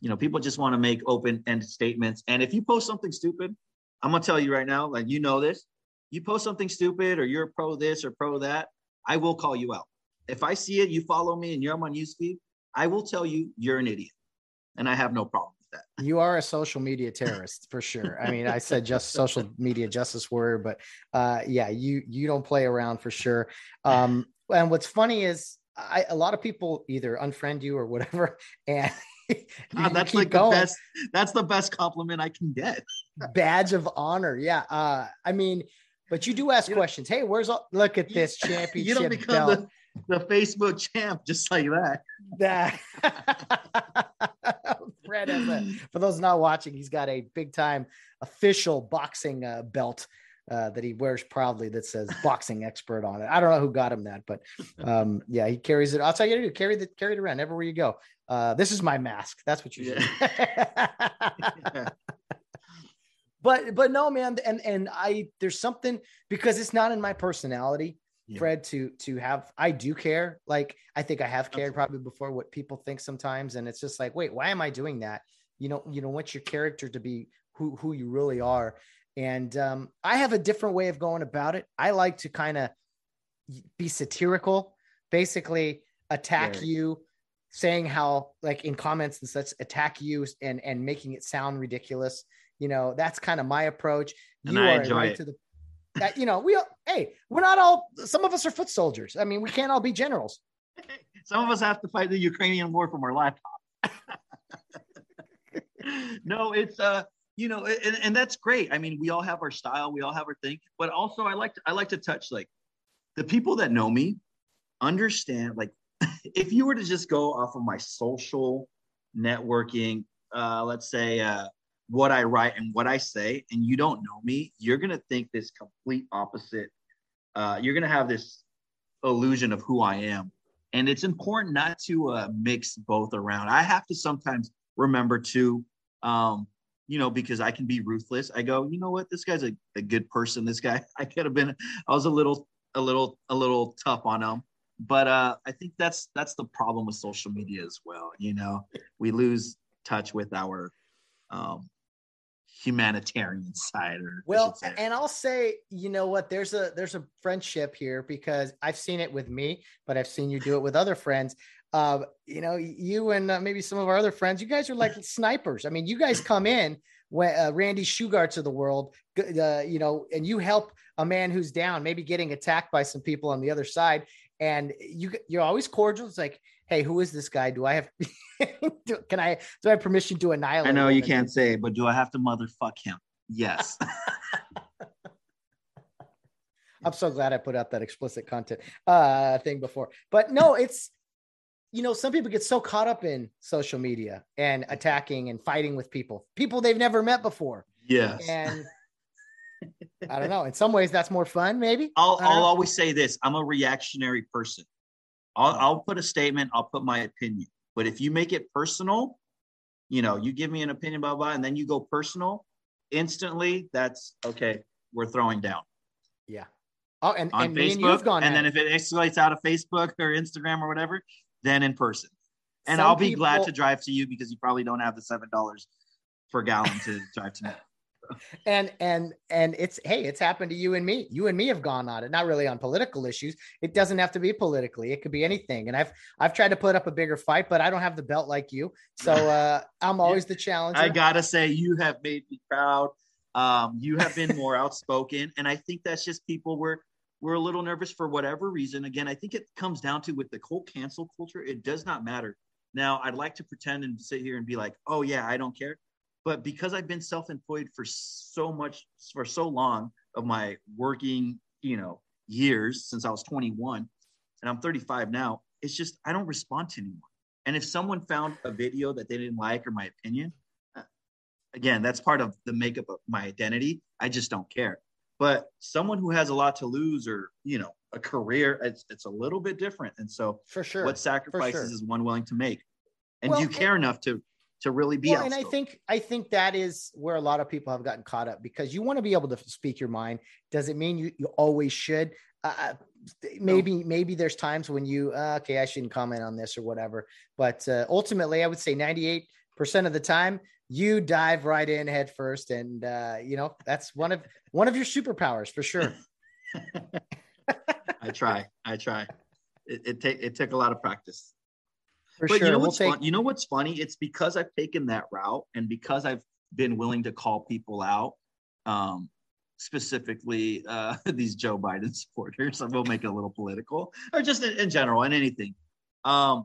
You know, people just want to make open end statements, and if you post something stupid, I'm gonna tell you right now, like you know this, you post something stupid or you're pro this or pro that, I will call you out. If I see it, you follow me and you're on my newsfeed, I will tell you you're an idiot. And I have no problem with that. You are a social media terrorist for sure. I mean, I said just social media justice word, but uh, yeah, you you don't play around for sure. Um, and what's funny is I, a lot of people either unfriend you or whatever, and God, that's like going. the best. That's the best compliment I can get. Badge of honor. Yeah. Uh, I mean, but you do ask you questions. Know, hey, where's all, look at this championship you don't become belt. The, the Facebook champ just like that. That Fred has a, for those not watching, he's got a big time official boxing uh, belt uh, that he wears proudly that says boxing expert on it. I don't know who got him that, but um, yeah, he carries it. I'll tell you to do carry the carry it around everywhere you go. Uh, this is my mask. That's what you yeah. should. But but no, man, and and I there's something because it's not in my personality, yeah. Fred, to to have I do care. Like I think I have cared probably before what people think sometimes, and it's just like, wait, why am I doing that? You know, you know, what's your character to be who who you really are? And um, I have a different way of going about it. I like to kind of be satirical, basically attack you, saying how like in comments and such attack you and and making it sound ridiculous. You know, that's kind of my approach. And you I are right it. to the that you know we all, hey we're not all some of us are foot soldiers. I mean we can't all be generals. Some of us have to fight the Ukrainian war from our laptop. no, it's uh you know and, and that's great. I mean we all have our style, we all have our thing, but also I like to, I like to touch like the people that know me understand like if you were to just go off of my social networking uh, let's say uh, what i write and what i say and you don't know me you're to think this complete opposite uh, you're to have this illusion of who i am and it's important not to uh, mix both around i have to sometimes remember to um, you know, because I can be ruthless. I go, you know what, this guy's a, a good person. This guy, I could have been, I was a little a little a little tough on him but uh, I think that's that's the problem with social media as well. You know, we lose touch with our um, humanitarian side. Or well, and I'll say, you know what? There's a there's a friendship here because I've seen it with me, but I've seen you do it with other friends. Uh, you know, you and uh, maybe some of our other friends, you guys are like snipers. I mean, you guys come in when uh, Randy Shugarts of the world, uh, you know, and you help a man who's down, maybe getting attacked by some people on the other side, and you you're always cordial. It's like, hey, who is this guy? Do I have do, can I do I have permission to annihilate? I know you can't say, but do I have to motherfuck him? Yes. I'm so glad I put out that explicit content uh, thing before. But no, it's you know, some people get so caught up in social media and attacking and fighting with people, people they've never met before. Yes. And I don't know. In some ways, that's more fun, maybe. I'll, I'll always say this I'm a reactionary person. I'll, I'll put a statement, I'll put my opinion. But if you make it personal, you know, you give me an opinion, blah, blah, and then you go personal, instantly, that's okay, we're throwing down. Yeah. Oh, and, on and Facebook, and, and then if it escalates out of Facebook or Instagram or whatever, then in person. And Some I'll be people, glad to drive to you because you probably don't have the seven dollars per gallon to drive to me. And and and it's hey it's happened to you and me. You and me have gone on it not really on political issues. It doesn't have to be politically. It could be anything. And i've i've tried to put up a bigger fight but i don't have the belt like you. So uh i'm always the challenger. I gotta say you have made me proud. Um you have been more outspoken. And i think that's just people were we're a little nervous for whatever reason. Again, I think it comes down to with the whole cancel culture, it does not matter. Now, I'd like to pretend and sit here and be like, oh, yeah, I don't care. But because I've been self employed for so much, for so long of my working, you know, years since I was 21 and I'm 35 now, it's just, I don't respond to anyone. And if someone found a video that they didn't like or my opinion, uh, again, that's part of the makeup of my identity. I just don't care. But someone who has a lot to lose or, you know, a career, it's, it's a little bit different. And so for sure, what sacrifices sure. is one willing to make? And well, do you care and, enough to to really be well, and i think i think that is where a lot of people have gotten caught up because you want to be able to speak your mind. Does it mean you, you always should? Uh, uh maybe no. maybe there's times when you uh, okay i shouldn't comment on this or whatever but uh, ultimately i would say 98% of the time you dive right in head first and uh, you know that's one of one of your superpowers for sure. I try i try. It, it, take, it took a lot of practice for but sure. you know what's we'll fun, you know what's funny it's because i've taken that route and because i've been willing to call people out um, specifically uh, these joe biden supporters i will make it a little political or just in, in general and anything um,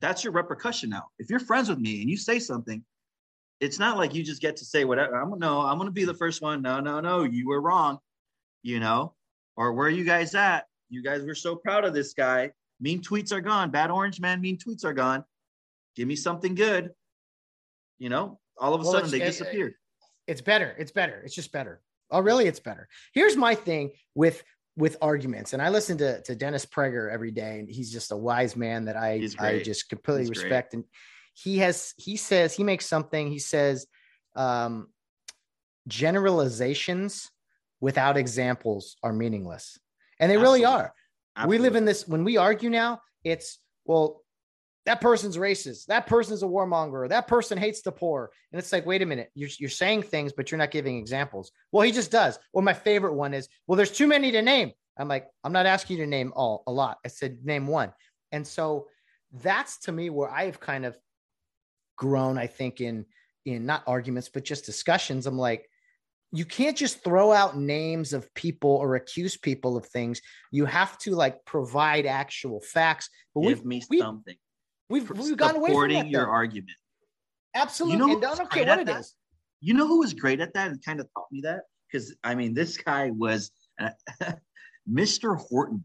that's your repercussion now. If you're friends with me and you say something, it's not like you just get to say whatever. I'm no, I'm gonna be the first one. No, no, no, you were wrong. You know, or where are you guys at? You guys were so proud of this guy. Mean tweets are gone. Bad orange man, mean tweets are gone. Give me something good. You know, all of a well, sudden they disappeared. It's better. It's better. It's just better. Oh, really? It's better. Here's my thing with with arguments. And I listen to, to Dennis Prager every day, and he's just a wise man that I, I just completely he's respect. Great. And he has, he says, he makes something, he says, um, generalizations without examples are meaningless. And they really are. Absolutely. We live in this when we argue now, it's well, that person's racist, that person's a warmonger, that person hates the poor. And it's like, wait a minute, you're, you're saying things, but you're not giving examples. Well, he just does. Well, my favorite one is, well, there's too many to name. I'm like, I'm not asking you to name all a lot. I said, name one. And so that's to me where I've kind of grown, I think, in in not arguments, but just discussions. I'm like, you can't just throw out names of people or accuse people of things. You have to like provide actual facts. But give we've me we've, something. we've, we've gotten away from supporting that. your though. argument. Absolutely. You know and I don't care what at it that? is. You know who was great at that and kind of taught me that? Because I mean, this guy was uh, Mr. Horton.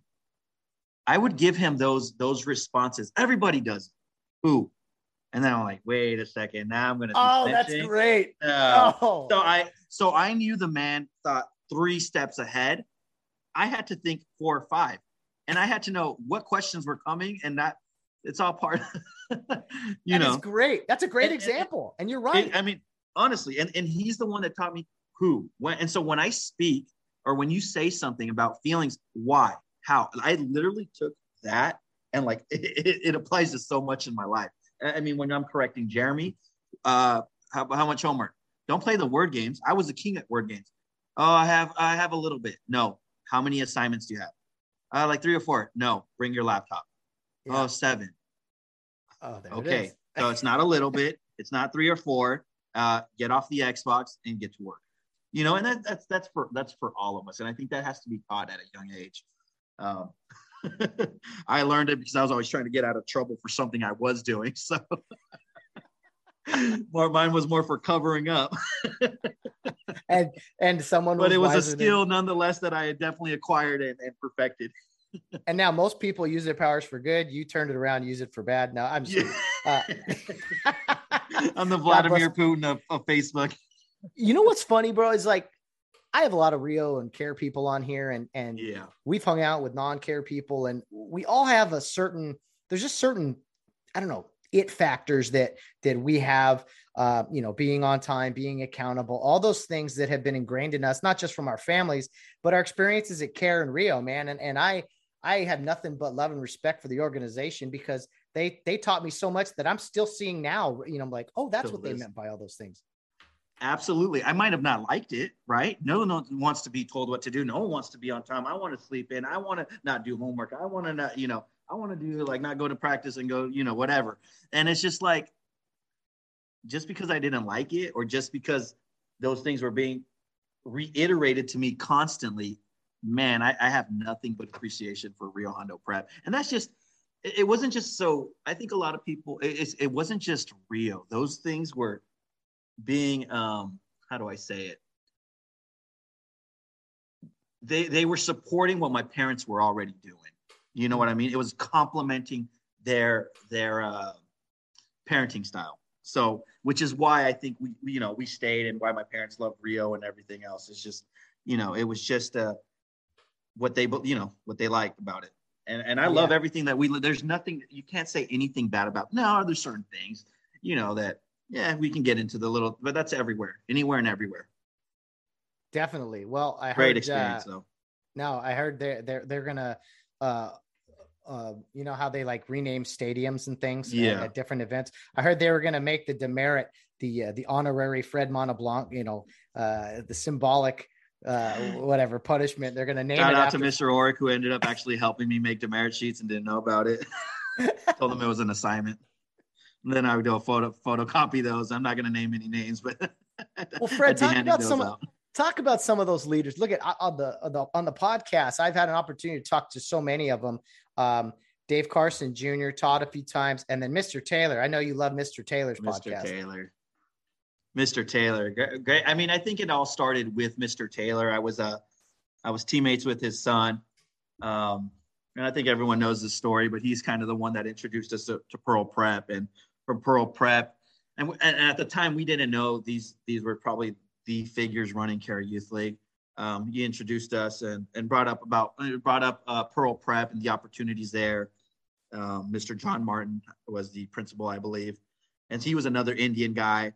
I would give him those those responses. Everybody does. Who? And then I'm like, wait a second. Now I'm gonna. Oh, that's great. No. Oh, So I so I knew the man thought three steps ahead. I had to think four or five, and I had to know what questions were coming, and that it's all part. Of, you that know, great. That's a great And- and- example. And, you're right. it- I mean, honestly, and, and he's the one that taught me who, when, and so when I speak or when you say something about feelings, why, how, I literally took that and like it, it, it applies to so much in my life. I I mean, when I'm correcting Jeremy, uh, how, how much homework? Don't play the word games. I was the king at word games. Oh, I have, I have a little bit. No. How many assignments do you have? Uh, like three or four. No. Bring your laptop. Yeah. Oh, seven. oh, there it Okay, so it's not a little bit. It's not three or four. Uh, get off the Xbox and get to work. You know, and that, that's that's for that's for all of us, and I think that has to be taught at a young age. Um, I learned it because I was always trying to get out of trouble for something I was doing. So, more mine was more for covering up, and and someone but it was a wiser than- skill nonetheless that I had definitely acquired and, and perfected. and now most people use their powers for good. You turned it around, use it for bad. No, I'm Yeah. uh, I'm the Vladimir Putin of, of Facebook. you know what's funny, bro? Is like I have a lot of Rio and Kare people on here, and and Yeah. we've hung out with non-Kare people, and we all have a certain. There's just certain, I don't know, it factors that that we have. Uh, you know, being on time, being accountable, all those things that have been ingrained in us, not just from our families, but our experiences at Kare and Rio, man. And and I I have nothing but love and respect for the organization because they they taught me so much that I'm still seeing now. You know, I'm like, oh, that's Still what they meant by all those things. Absolutely. I might have not liked it, right? No one wants to be told what to do. No one wants to be on time. I want to sleep in. I want to not do homework. I want to not, you know, I want to do like not go to practice and go, you know, whatever. And it's just like, just because I didn't like it or just because those things were being reiterated to me constantly, man, I, I have nothing but appreciation for Rio Hondo Prep. And that's just, it, it wasn't just so, I think a lot of people, it, it wasn't just Rio. Those things were being um how do i say it they they were supporting what my parents were already doing you know what i mean? It was complementing their their uh parenting style. So which is why i think we we, you know we stayed and why my parents love rio and everything else. It's just you know it was just uh what they you know what they liked about it. And and i love everything that we there's nothing you can't say anything bad about no there's certain things you know that yeah we can get into the little but that's everywhere anywhere and everywhere. Definitely. Well, I great heard, experience uh, though. No, I heard they're they're they're gonna uh uh you know how they like rename stadiums and things at- Yeah. at, different events. I heard they were gonna make the demerit the uh, the honorary Fred Montblanc, you know, uh the symbolic uh whatever punishment. They're gonna name shout it out after to mr oric who ended up actually helping me make demerit sheets and didn't know about it told him it was an assignment and then i would do a photo photocopy those i'm not going to name any names but Well, Fred, talk about some- out. Talk about some of those leaders. Look at uh, on the, on the on the podcast. I've had an opportunity to talk to so many of them. Um, Dave Carson Jr. taught a few times, and then Mr. Taylor. I know you love Mr. Taylor's Mr. podcast. Taylor. Mr. Taylor. Great. I mean, I think it all started with Mr. Taylor. I was uh, I was teammates with his son. Um, and I think everyone knows the story, but he's kind of the one that introduced us to, to Pearl Prep and from Pearl Prep. And, and at the time we didn't know these these were probably the figures running Kare Youth League. Um, he introduced us and, and brought up about brought up uh, Pearl Prep and the opportunities there. Um, Mr. John Martin was the principal, I believe, and he was another Indian guy.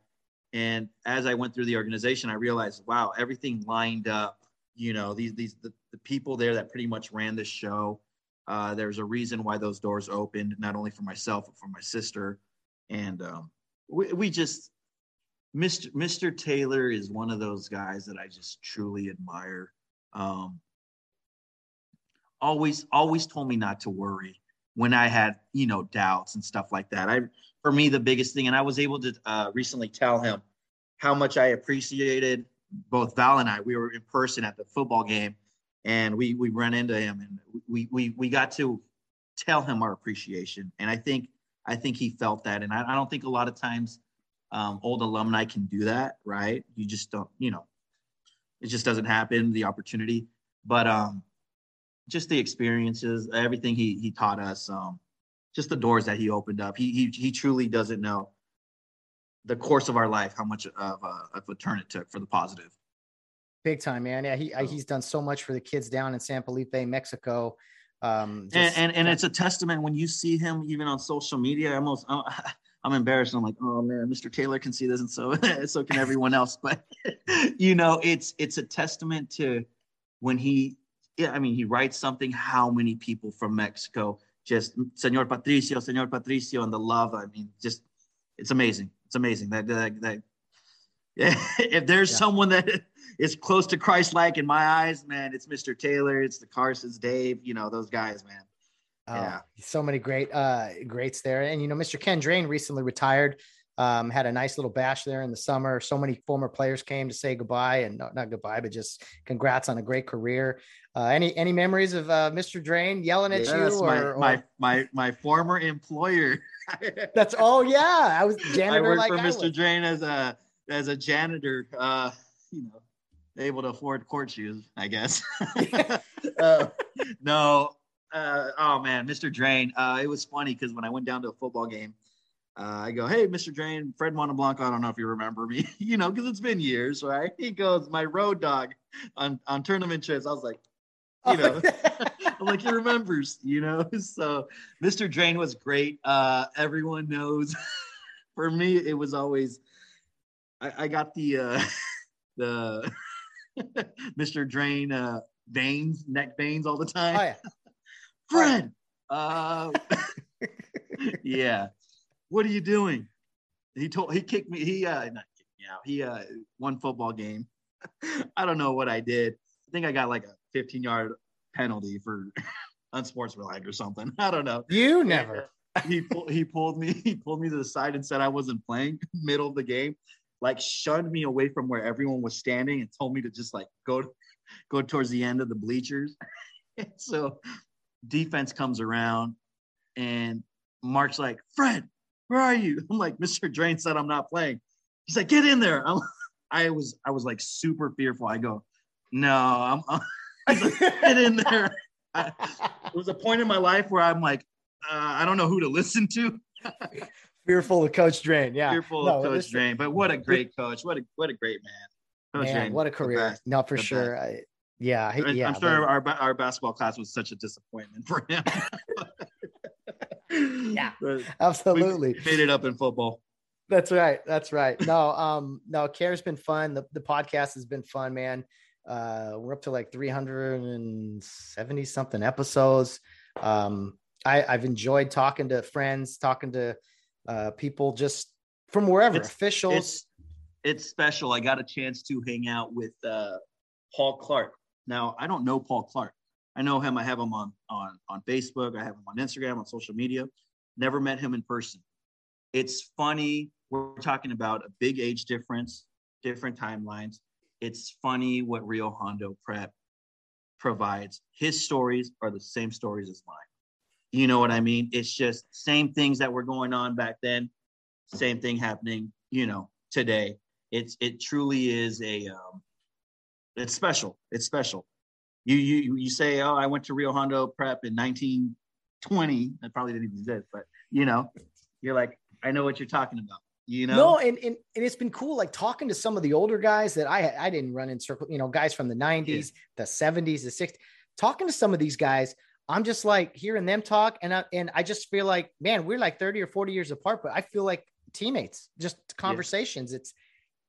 And as I went through the organization, I realized, wow, everything lined up. You know, these these the, the people there that pretty much ran the show. Uh, there's a reason why those doors opened, not only for myself but for my sister. And um, we, we just Mr. Mr. Taylor is one of those guys that I just truly admire. Um, always, always told me not to worry when I had, you know, doubts and stuff like that. I, for me, the biggest thing, and I was able to uh, recently tell him how much I appreciated both Val and I. We were in person at the football game, and we we ran into him, and we we we got to tell him our appreciation. And I think I think he felt that, and I, I don't think a lot of times um, old alumni can do that, right? You just don't, you know, it just doesn't happen, the opportunity. But um, just the experiences, everything he he taught us, um, just the doors that he opened up. He he he truly doesn't know the course of our life how much of a, of a turn it took for the positive. Big time, man. Yeah, he he's done so much for the kids down in San Felipe, Mexico. Um, just, and, and, and it's a testament when you see him even on social media. Almost, I'm embarrassed. I'm like, oh man, Mr. Taylor can see this, and so so can everyone else. But you know, it's it's a testament to when he, yeah, I mean, he writes something. How many people from Mexico just Senor Patricio, Senor Patricio, and the love. I mean, just it's amazing. It's amazing that that, that yeah. if there's yeah. someone that is close to Christ-like in my eyes, man, it's Mr. Taylor, it's the Carsons, Dave, you know those guys, man. Oh, yeah. So many great uh greats there. And you know, Mr. Ken Drain recently retired. Um, had a nice little bash there in the summer. So many former players came to say goodbye and not, not goodbye, but just congrats on a great career. Uh, any any memories of uh, Mr. Drain yelling at yes, you? Or, or, my, my my former employer. That's oh yeah, I was janitor. I worked like for Mr. Drain as a as a janitor. Uh, you know, able to afford court shoes, I guess. uh, no, uh, oh man, Mr. Drain. Uh, it was funny because when I went down to a football game, uh, I go, "Hey, Mr. Drain, Fred Monteblanc. I don't know if you remember me, you know, because it's been years, right?" He goes, "My road dog on on tournament trips." I was like, you know, I'm like he remembers, you know. So Mr. Drain was great. Uh, everyone knows. For me, it was always I, I got the uh, the Mr. Drain uh, veins, neck veins all the time. Oh, yeah. Fred. Uh, yeah. What are you doing? He told he kicked me. He uh not kicked me out. He uh one football game. I don't know what I did. I think I got like a 15 yard penalty for unsportsmanlike or something. I don't know. You never. he he pulled me he pulled me to the side and said I wasn't playing middle of the game, like shunned me away from where everyone was standing and told me to just like go go towards the end of the bleachers. so defense comes around and Mark's like, Fred, where are you? I'm like, Mr. Drain said I'm not playing. He's like, get in there. I'm, I was I was like super fearful. I go, no, I'm, I'm like, get in there. I, it was a point in my life where I'm like, uh, I don't know who to listen to. fearful of Coach Drain, yeah. Fearful no, of Coach Drain, but what a great coach! What a what a great man. Coach man, Drain, what a career! No, for sure. I, yeah, I, yeah. I'm sure but... our our basketball class was such a disappointment for him. yeah, absolutely. We made it up in football. That's right. That's right. No, um, no, Kare's been fun. The, the podcast has been fun, man. Uh, we're up to like 370 something episodes. Um, I, I've enjoyed talking to friends, talking to uh, people just from wherever, it's, officials. It's, it's special. I got a chance to hang out with uh, Paul Clark. Now, I don't know Paul Clark. I know him. I have him on on on Facebook. I have him on Instagram, on social media. Never met him in person. It's funny. We're talking about a big age difference, different timelines. It's funny what Rio Hondo Prep provides. His stories are the same stories as mine. You know what I mean? It's just same things that were going on back then, same thing happening, you know, today. It's it truly is a um, it's special. It's special. You you you say, oh, I went to Rio Hondo Prep in 1920. That probably didn't even exist, but you know, you're like, I know what you're talking about. You know, no, and, and and it's been cool, like talking to some of the older guys that I I didn't run in circle, you know, guys from the 90s, yeah. the 70s, the 60s. Talking to some of these guys, I'm just like hearing them talk, and I, and I just feel like, man, we're like 30 or 40 years apart, but I feel like teammates, just conversations. Yeah. It's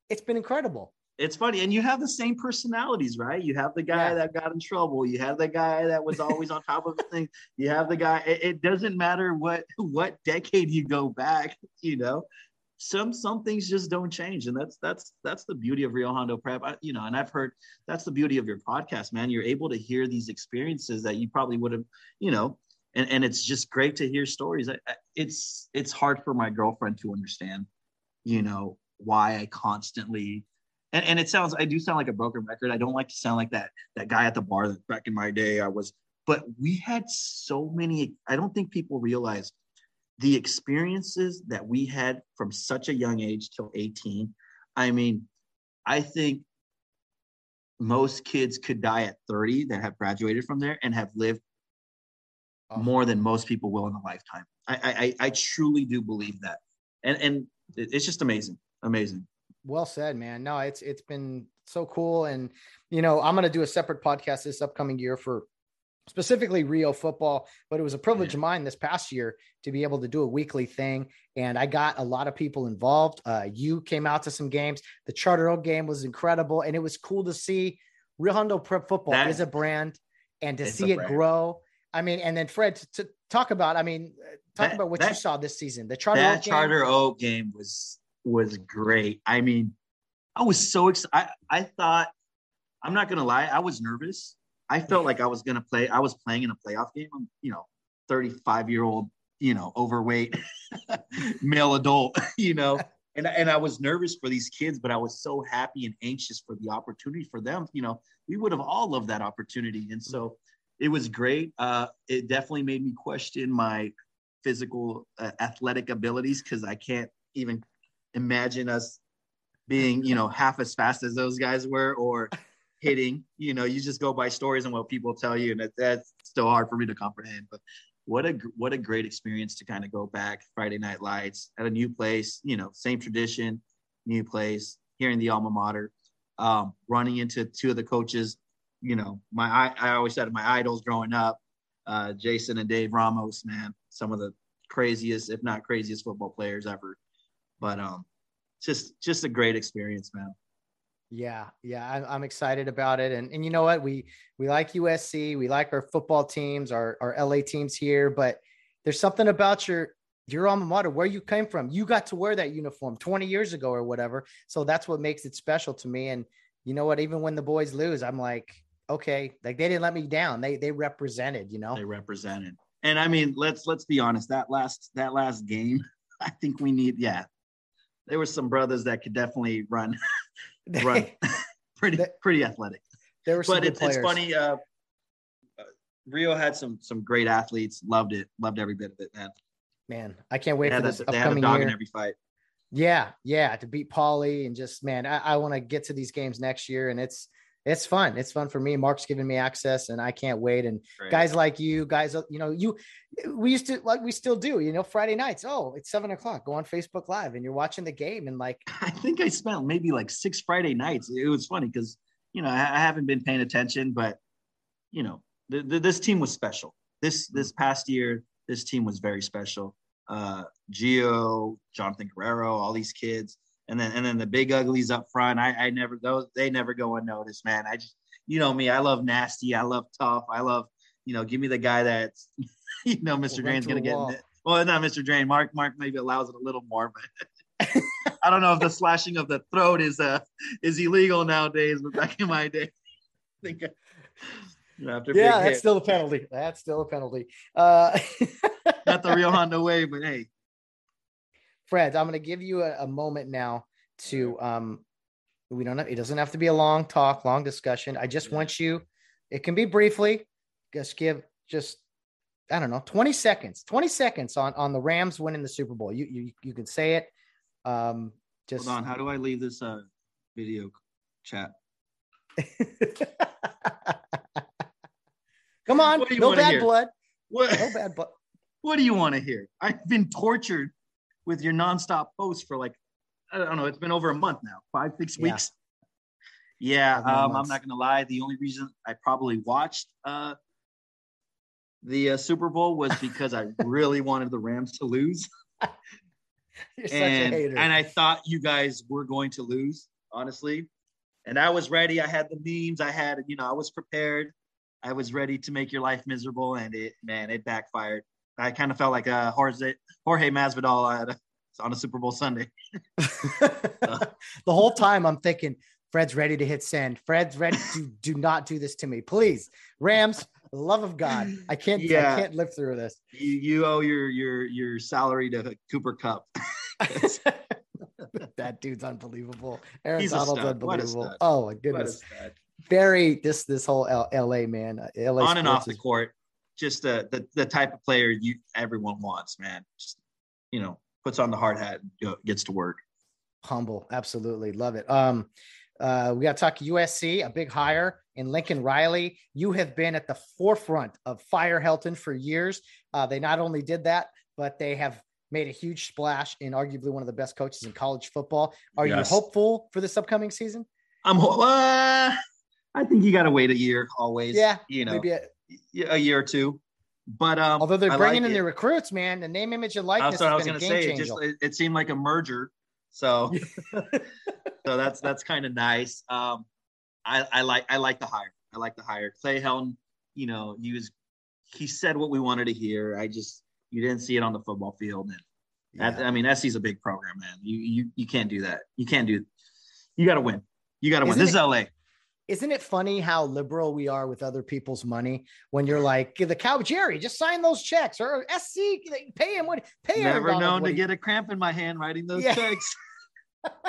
it's been incredible. It's funny, and you have the same personalities, right? You have the guy Yeah. that got in trouble. You have the guy that was always on top of things. You have the guy. It, it doesn't matter what what decade you go back. You know, some some things just don't change, and that's that's that's the beauty of Rio Hondo Prep. I, you know, and I've heard that's the beauty of your podcast, man. You're able to hear these experiences that you probably would have, you know, and and it's just great to hear stories. I, I- it's it's hard for my girlfriend to understand, you know, why I constantly and, and it sounds I do sound like a broken record. I don't like to sound like that that guy at the bar that back in my day I was, but we had so many. I don't think people realize the experiences that we had from such a young age till 18. I mean, I think most kids could die at 30 that have graduated from there and have lived Oh. more than most people will in a lifetime. I, I I I truly do believe that, and and it's just amazing, amazing. Well said, man. No, it's it's been so cool, and you know, I'm gonna do a separate podcast this upcoming year for specifically Rio football. But it was a privilege of mine this past year to be able to do a weekly thing, and I got a lot of people involved. Uh, you came out to some games. The Charter Oak game was incredible, and it was cool to see Rio Hondo Prep Football That- is a brand, and to see it grow. I mean, and then Fred to, to talk about. I mean, uh, talk That- about what you saw this season. The Charter that Oak game. Charter Oak game was was great. I mean, I was so excited. I, I thought, I'm not gonna lie, I was nervous. I felt like I was gonna play. I was playing in a playoff game. I'm, you know, 35 year old, you know, overweight male adult, you know. And, and I was nervous for these kids, but I was so happy and anxious for the opportunity for them. You know, we would have all loved that opportunity. And so it was great. Uh, it definitely made me question my physical uh, athletic abilities because I can't even imagine us being, you know, half as fast as those guys were or hitting. You know, you just go by stories and what people tell you, and that, that's still hard for me to comprehend. But what a what a great experience to kind of go back Friday Night Lights at a new place. You know, same tradition, new place, hearing the alma mater, um, running into two of the coaches. You know, my I, I always said my idols growing up, uh, Jason and Dave Ramos, man, some of the craziest, if not craziest, football players ever. But um, just just a great experience, man. Yeah, yeah, I'm, I'm excited about it, and and you know what, we we like USC, we like our football teams, our our LA teams here, but there's something about your your alma mater, where you came from. You got to wear that uniform 20 years ago or whatever, so that's what makes it special to me. And you know what, even when the boys lose, I'm like, okay, like they didn't let me down. They they represented, you know. They represented, and I mean, let's let's be honest. That last that last game, I think we need. Yeah, there were some brothers that could definitely run, run, pretty They- pretty athletic. there were some But it's, it's funny. Uh, uh, Rio had some some great athletes. Loved it. Loved every bit of it, man. man. I can't wait for this a, they had a upcoming dog year. in every fight. Yeah, yeah, to beat Pauly and just man, I, I want to get to these games next year, and it's it's fun. It's fun for me. Mark's giving me access, and I can't wait. And Great. guys like you, guys, uh, you know, you we used to like we still do. You know, Friday nights. Oh, it's seven o'clock. Go on Facebook Live, and you're watching the game, and like, I think I spent maybe like six Friday nights. It was funny because you know I, I haven't been paying attention, but you know th- th- this team was special. This this past year, this team was very special. Uh, Gio, Jonathan Guerrero, all these kids, and then and then the big uglies up front. I, I never those they never go unnoticed, man. I just you know me. I love nasty. I love tough. I love you know. Give me the guy that's you know Mr. Will Drain's gonna get. wall. Well, not Mr. Drain. Mark Mark maybe allows it a little more, but I don't know if the slashing of the throat is uh is illegal nowadays, but back in my day, I think after yeah, that's hit, still a penalty. That's still a penalty. Uh, not the Rio Hondo way, but hey, Fred, I'm going to give you a, a moment now to um we don't have it doesn't have to be a long talk, long discussion. I just want you, it can be briefly, just give just I don't know, 20 seconds, 20 seconds on on the Rams winning the Super Bowl. You you you can say it. Um just hold on. How do I leave this uh video chat? Come on, What do you no bad hear? blood. What No bad blood. What do you want to hear? I've been tortured with your nonstop posts for like I don't know. It's been over a month now, five six Yeah. weeks. Yeah, um, I'm not gonna lie. The only reason I probably watched uh, the uh, Super Bowl was because I really wanted the Rams to lose. You're and, such a hater. and I thought you guys were going to lose, honestly. And I was ready. I had the memes. I had, you know, I was prepared. I was ready to make your life miserable, and it, man, it backfired. I kind of felt like a Jorge, Jorge Masvidal on a Super Bowl Sunday. the whole time I'm thinking, Fred's ready to hit send. Fred's ready to do not do this to me, please. Rams, love of God, I can't. Yeah. I can't live through this. You, you owe your your your salary to Cooper Kupp. that dude's unbelievable. Aaron He's a Donald's. Unbelievable. Oh my goodness, very this this whole L- L.A. man, uh, L.A. on and off the court, just the, the the type of player you everyone wants, man. Just you know, puts on the hard hat and gets to work. humble. Absolutely love it. Um, uh, we got to talk USC, a big hire in Lincoln Riley. You have been at the forefront of Fire Helton for years. Uh, they not only did that, but they have made a huge splash in arguably one of the best coaches in college football. Are Yes. you hopeful for this upcoming season? I'm. Uh, I think you got to wait a year always. Yeah, you know, Maybe a, a year or two. But um, although they're I bringing like in it. their recruits, man, the name, image, and likeness That's what I was gonna say. It just it, it seemed like a merger. So so that's that's kind of nice. Um, I, I like I like the hire. I like the hire. Clay Helton, you know, he was he said what we wanted to hear. I just you didn't see it on the football field. And I- I mean, SC's a big program, man. You you you can't do that. You can't do. You got to win. You got to win. This is LA. Isn't it funny how liberal we are with other people's money when you're like, the cow Jerry, just sign those checks or SC, pay him what pay Never known to get a cramp in my hand writing those Yeah. checks.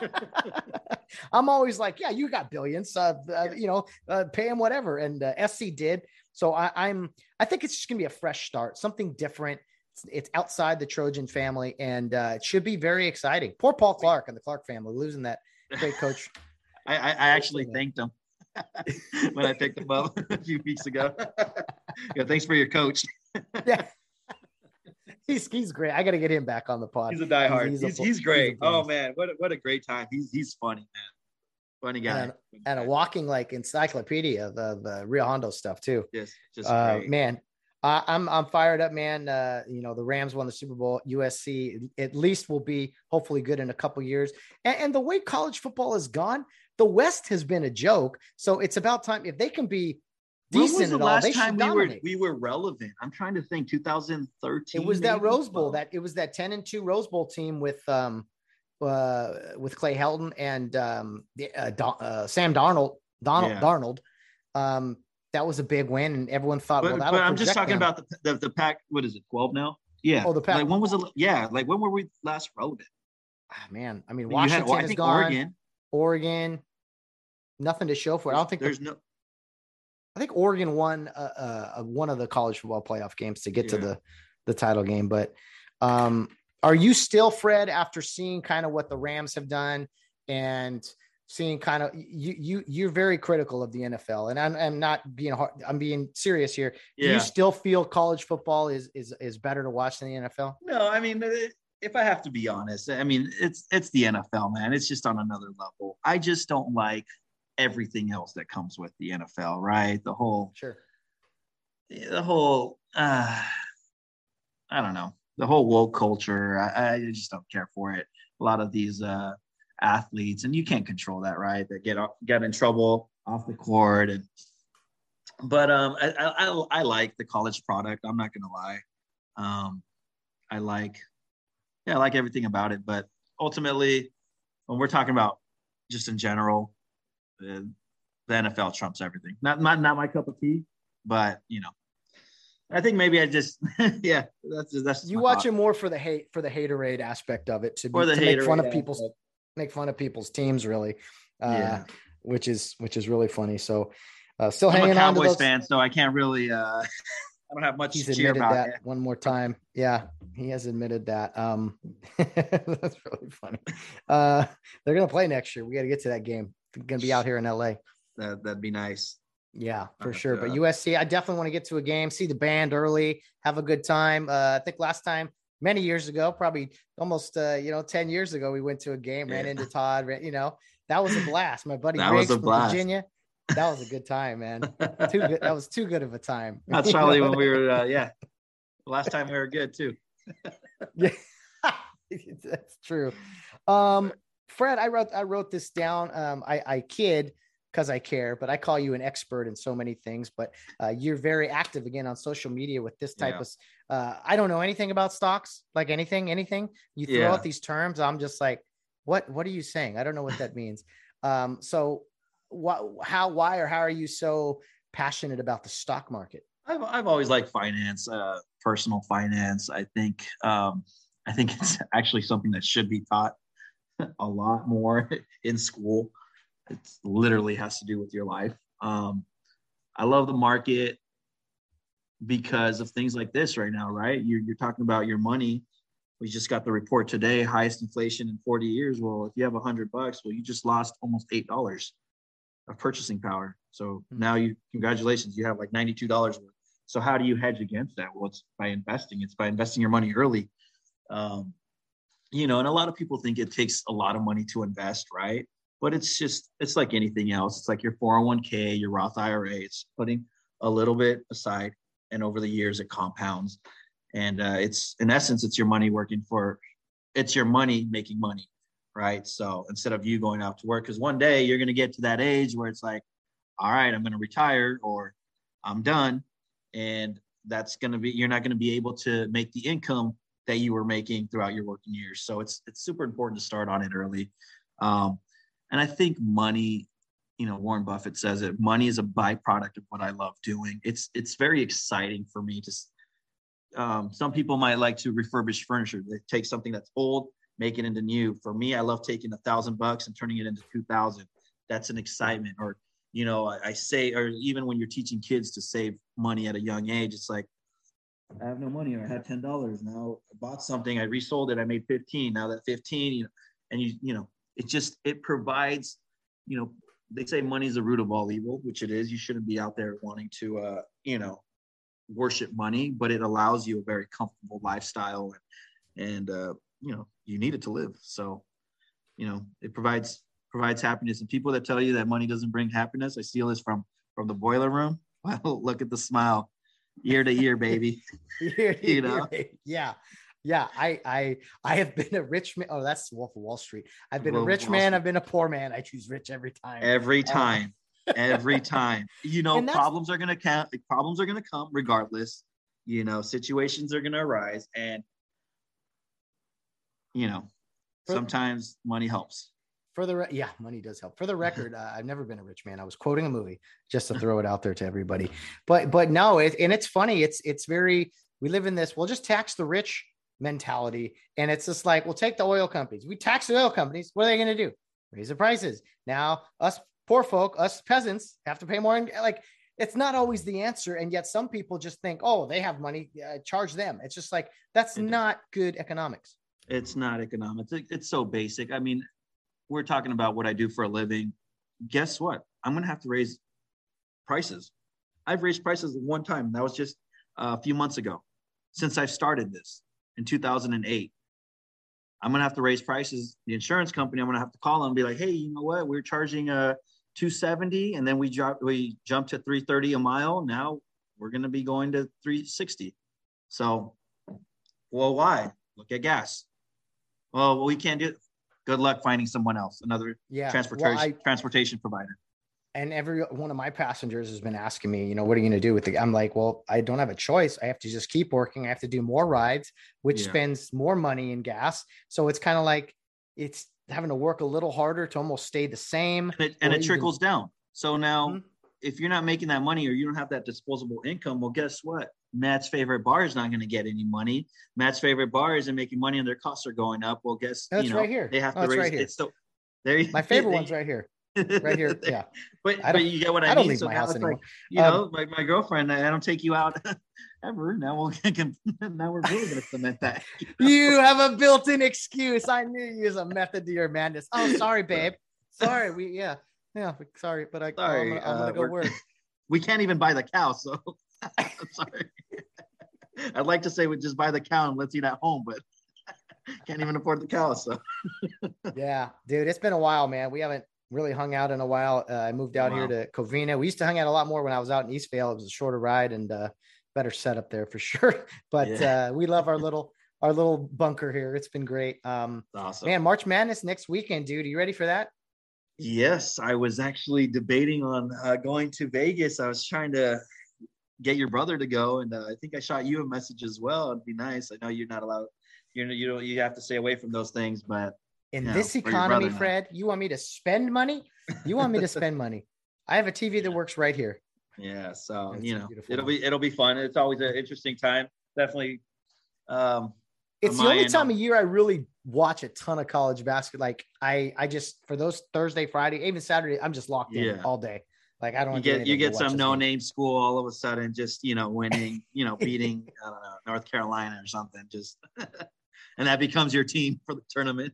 I'm always like, yeah, you got billions, uh, uh, you know, uh, pay him whatever. And uh, SC did. So I, I'm, I think it's just gonna be a fresh start, something different. It's, it's outside the Trojan family, and uh, it should be very exciting. Poor Paul Clark and the Clark family losing that great coach. I, I, I actually thanked him when I picked him up a few weeks ago. yeah, thanks for your coach. yeah. He's, he's great. I got to get him back on the pod. He's a diehard. He's He's, he's, he's great. oh man, what a, what a great time. He's he's funny, man. Funny guy. And and a walking like encyclopedia of, of uh, Rio Hondo stuff too. just just Uh, man, I, I'm I'm fired up, man. Uh, you know the Rams won the Super Bowl. USC at least will be hopefully good in a couple years. And, and the way college football has gone, the West has been a joke. So it's about time if they can be When was decent the at all, last they time should we were we were relevant? I'm trying to think. 2013. it was that? Rose Bowl Oh. that it was that 10 and 2 Rose Bowl team with um uh with Clay Helton and um the, uh, Don, uh Sam Darnold Donald Yeah. Darnold um that was a big win and everyone thought But, well but I'm just talking them. about the, the the Pac. What is it? 12 now? Yeah. Oh, the Pac- Like when was the yeah? Like when were we last relevant? Ah, man I mean I mean, had- Washington I is gone Oregon. Oregon nothing to show for it I don't think the- there's no. I think Oregon won uh, uh, one of the college football playoff games to get to the the title game. But um, are you still Fred after seeing kind of what the Rams have done and seeing kind of you you you're very critical of the NFL and I'm, I'm not being hard I'm being serious here. Do you still feel college football is is is better to watch than the NFL? No, I mean, uh, if I have to be honest, I mean, it's it's the NFL, man. It's just on another level. I just don't like everything else that comes with the NFL, right? The whole, Sure. the whole, uh, I don't know, the whole woke culture. I, I just don't care for it. A lot of these uh, athletes, and you can't control that, right? That get get in trouble off the court, and but um, I, I I like the college product. I'm not gonna lie. Um, I like yeah, I like everything about it. But ultimately, when we're talking about just in general, the, NFL trumps everything. Not not not my cup of tea, but you know, I think maybe I just yeah, that's that's just You watch thought. it more for the hate for the haterade aspect of it to, be, to make fun of people's aspect. make fun of people's teams really. Uh, Yeah. which is which is really funny. So uh, still I'm hanging a on to Cowboys those. fan, so I can't really. uh I don't have much He's to cheer admitted about. that it. one more time. Yeah, he has admitted that. Um, that's really funny. Uh, they're gonna play next year. We got to get to that game. They're gonna be out here in LA. That that'd be nice. Yeah, for sure. But USC, I definitely want to get to a game, see the band early, have a good time. Uh, I think last time, many years ago, probably almost uh, you know, 10 years ago, we went to a game, ran Yeah. into Todd, ran, you know, that was a blast. My buddy That was Riggs a from blast. Virginia. That was a good time, man. Too good. That was too good of a time. That's You probably know? when we were. Uh, yeah, last time we were good too. Yeah. That's true. Um, Fred, I wrote I wrote this down. Um, I, I kid because I care, but I call you an expert in so many things. But uh, you're very active again on social media with this type Yeah. of. Uh, I don't know anything about stocks, like anything, anything. You throw Yeah. out these terms, I'm just like, what? What are you saying? I don't know what that means. Um, so, what? How? Why? Or how are you so passionate about the stock market? I've I've always liked finance, uh, personal finance. I think um, I think it's actually something that should be taught a lot more in school. It literally has to do with your life. Um, I love the market because of things like this right now, right? You're, you're talking about your money. We just got the report today, highest inflation in 40 years. Well, if you have hundred bucks, well, you just lost almost eight dollars of purchasing power. So Mhm. now you, congratulations, you have like $92 worth. So how do you hedge against that? Well, it's by investing. It's by investing your money early. Um, you know, and a lot of people think it takes a lot of money to invest, right? But it's just, it's like anything else. It's like your 401k, your Roth IRA. It's putting a little bit aside, and over the years it compounds. And uh, it's in essence, it's your money working for, it's your money making money, right? So instead of you going out to work, because one day you're going to get to that age where it's like, all right, I'm going to retire or I'm done, and that's going to be you're not going to be able to make the income that you were making throughout your working years. So it's it's super important to start on it early. Um, and I think money, you know, Warren Buffett says it. Money is a byproduct of what I love doing. It's it's very exciting for me to. Um, some people might like to refurbish furniture. They take something that's old, make it into new. For me, I love taking a thousand bucks and turning it into two thousand. That's an excitement. Or you know, I, I say, or even when you're teaching kids to save money at a young age, it's like I have no money or I had ten dollars. Now I bought something, I resold it, I made fifteen. Now that fifteen, you know, and you you know, it just it provides, you know, they say money is the root of all evil, which it is. You shouldn't be out there wanting to uh, you know, worship money, but it allows you a very comfortable lifestyle and and uh, you know, you need it to live. So, you know, it provides provides happiness. And people that tell you that money doesn't bring happiness, I steal this from from the boiler room. Well, look at the smile, year to year, baby. Year You know? yeah. Yeah, I I I have been a rich man. Oh, that's Wolf of Wall Street. I've been a Wolf of rich man. I've been a poor man. I choose rich every time. Every Uh, time, every time. You know, problems are gonna count. Problems are gonna come regardless. You know, situations are gonna arise, and you know, sometimes money helps. For the re- yeah, money does help. For the record, uh, I've never been a rich man. I was quoting a movie just to throw it out there to everybody. But but no, it, and it's funny. It's it's very we live in this. We'll just tax the rich mentality, and it's just like we'll take the oil companies. We tax the oil companies. What are they going to do? Raise the prices. Now us poor folk, us peasants, have to pay more. And like it's not always the answer, and yet some people just think, oh, they have money, uh, charge them. It's just like that's It is. not good economics. It's not economics. It- it's so basic. I mean, we're talking about what I do for a living. Guess what? I'm gonna have to raise prices. I've raised prices one time. That was just uh, a few months ago. Since I've started this in 2008, I'm gonna have to raise prices. The insurance company, I'm gonna have to call them and be like, "Hey, you know what? We're charging uh 270, and then we drop we jumped to 330 a mile. Now we're gonna be going to 360. So, well, why? Look at gas. Well, we can't do it. Good luck finding someone else, another Yeah, transportation Well, I, transportation provider. and every one of my passengers has been asking me, you know, what are you going to do with the? I'm like, well, I don't have a choice. I have to just keep working. I have to do more rides, which Yeah. spends more money in gas. So it's kind of like it's having to work a little harder to almost stay the same. And it, and it trickles down. So now, Mhm. if you're not making that money or you don't have that disposable income, well, guess what? Matt's favorite bar is not going to get any money. Matt's favorite bar isn't making money, and their costs are going up. Well, guess That's you know, right here. They have Oh, to it's raise right here. it. So there, you- My favorite they- one's right here, right here. Yeah, But, but you get what I, I don't mean. leave So my house anymore. like, you Um, know, like my girlfriend, I don't take you out ever. Now we'll now we're really gonna cement that. you have a built-in excuse. I knew you was a method to your madness. Oh, sorry, babe. Sorry, we yeah yeah. Sorry, but I, Sorry, I'm, gonna, I'm gonna uh, go work. we can't even buy the cow, so I'm sorry. I'd like to say we just buy the cow and let's eat at home, but can't even afford the cow. So Yeah, dude, it's been a while, man. We haven't really hung out in a while. Uh, I moved out here to Covina. We used to hang out a lot more when I was out in Eastvale. It was a shorter ride and uh, better setup there for sure. But Yeah. uh, we love our little our little bunker here. It's been great. Um, awesome. Man, March Madness next weekend, dude. Are you ready for that? Yes, I was actually debating on uh, going to Vegas. I was trying to get your brother to go, and uh, I think I shot you a message as well. It'd be nice. I know you're not allowed. You know, you don't. You have to stay away from those things, but in this economy, Fred, you want me to spend money? You want me to spend money? I have a TV that works right here. Yeah, so That's you know, it'll be it'll be fun. It's always an interesting time. Definitely. Um, it's the only time of year I really watch a ton of college basketball. Like I, I just for those Thursday, Friday, even Saturday, I'm just locked in yeah. all day. Like I don't. You get you get some no name school all of a sudden, just you know, winning, you know, beating I don't know North Carolina or something, just, and that becomes your team for the tournament.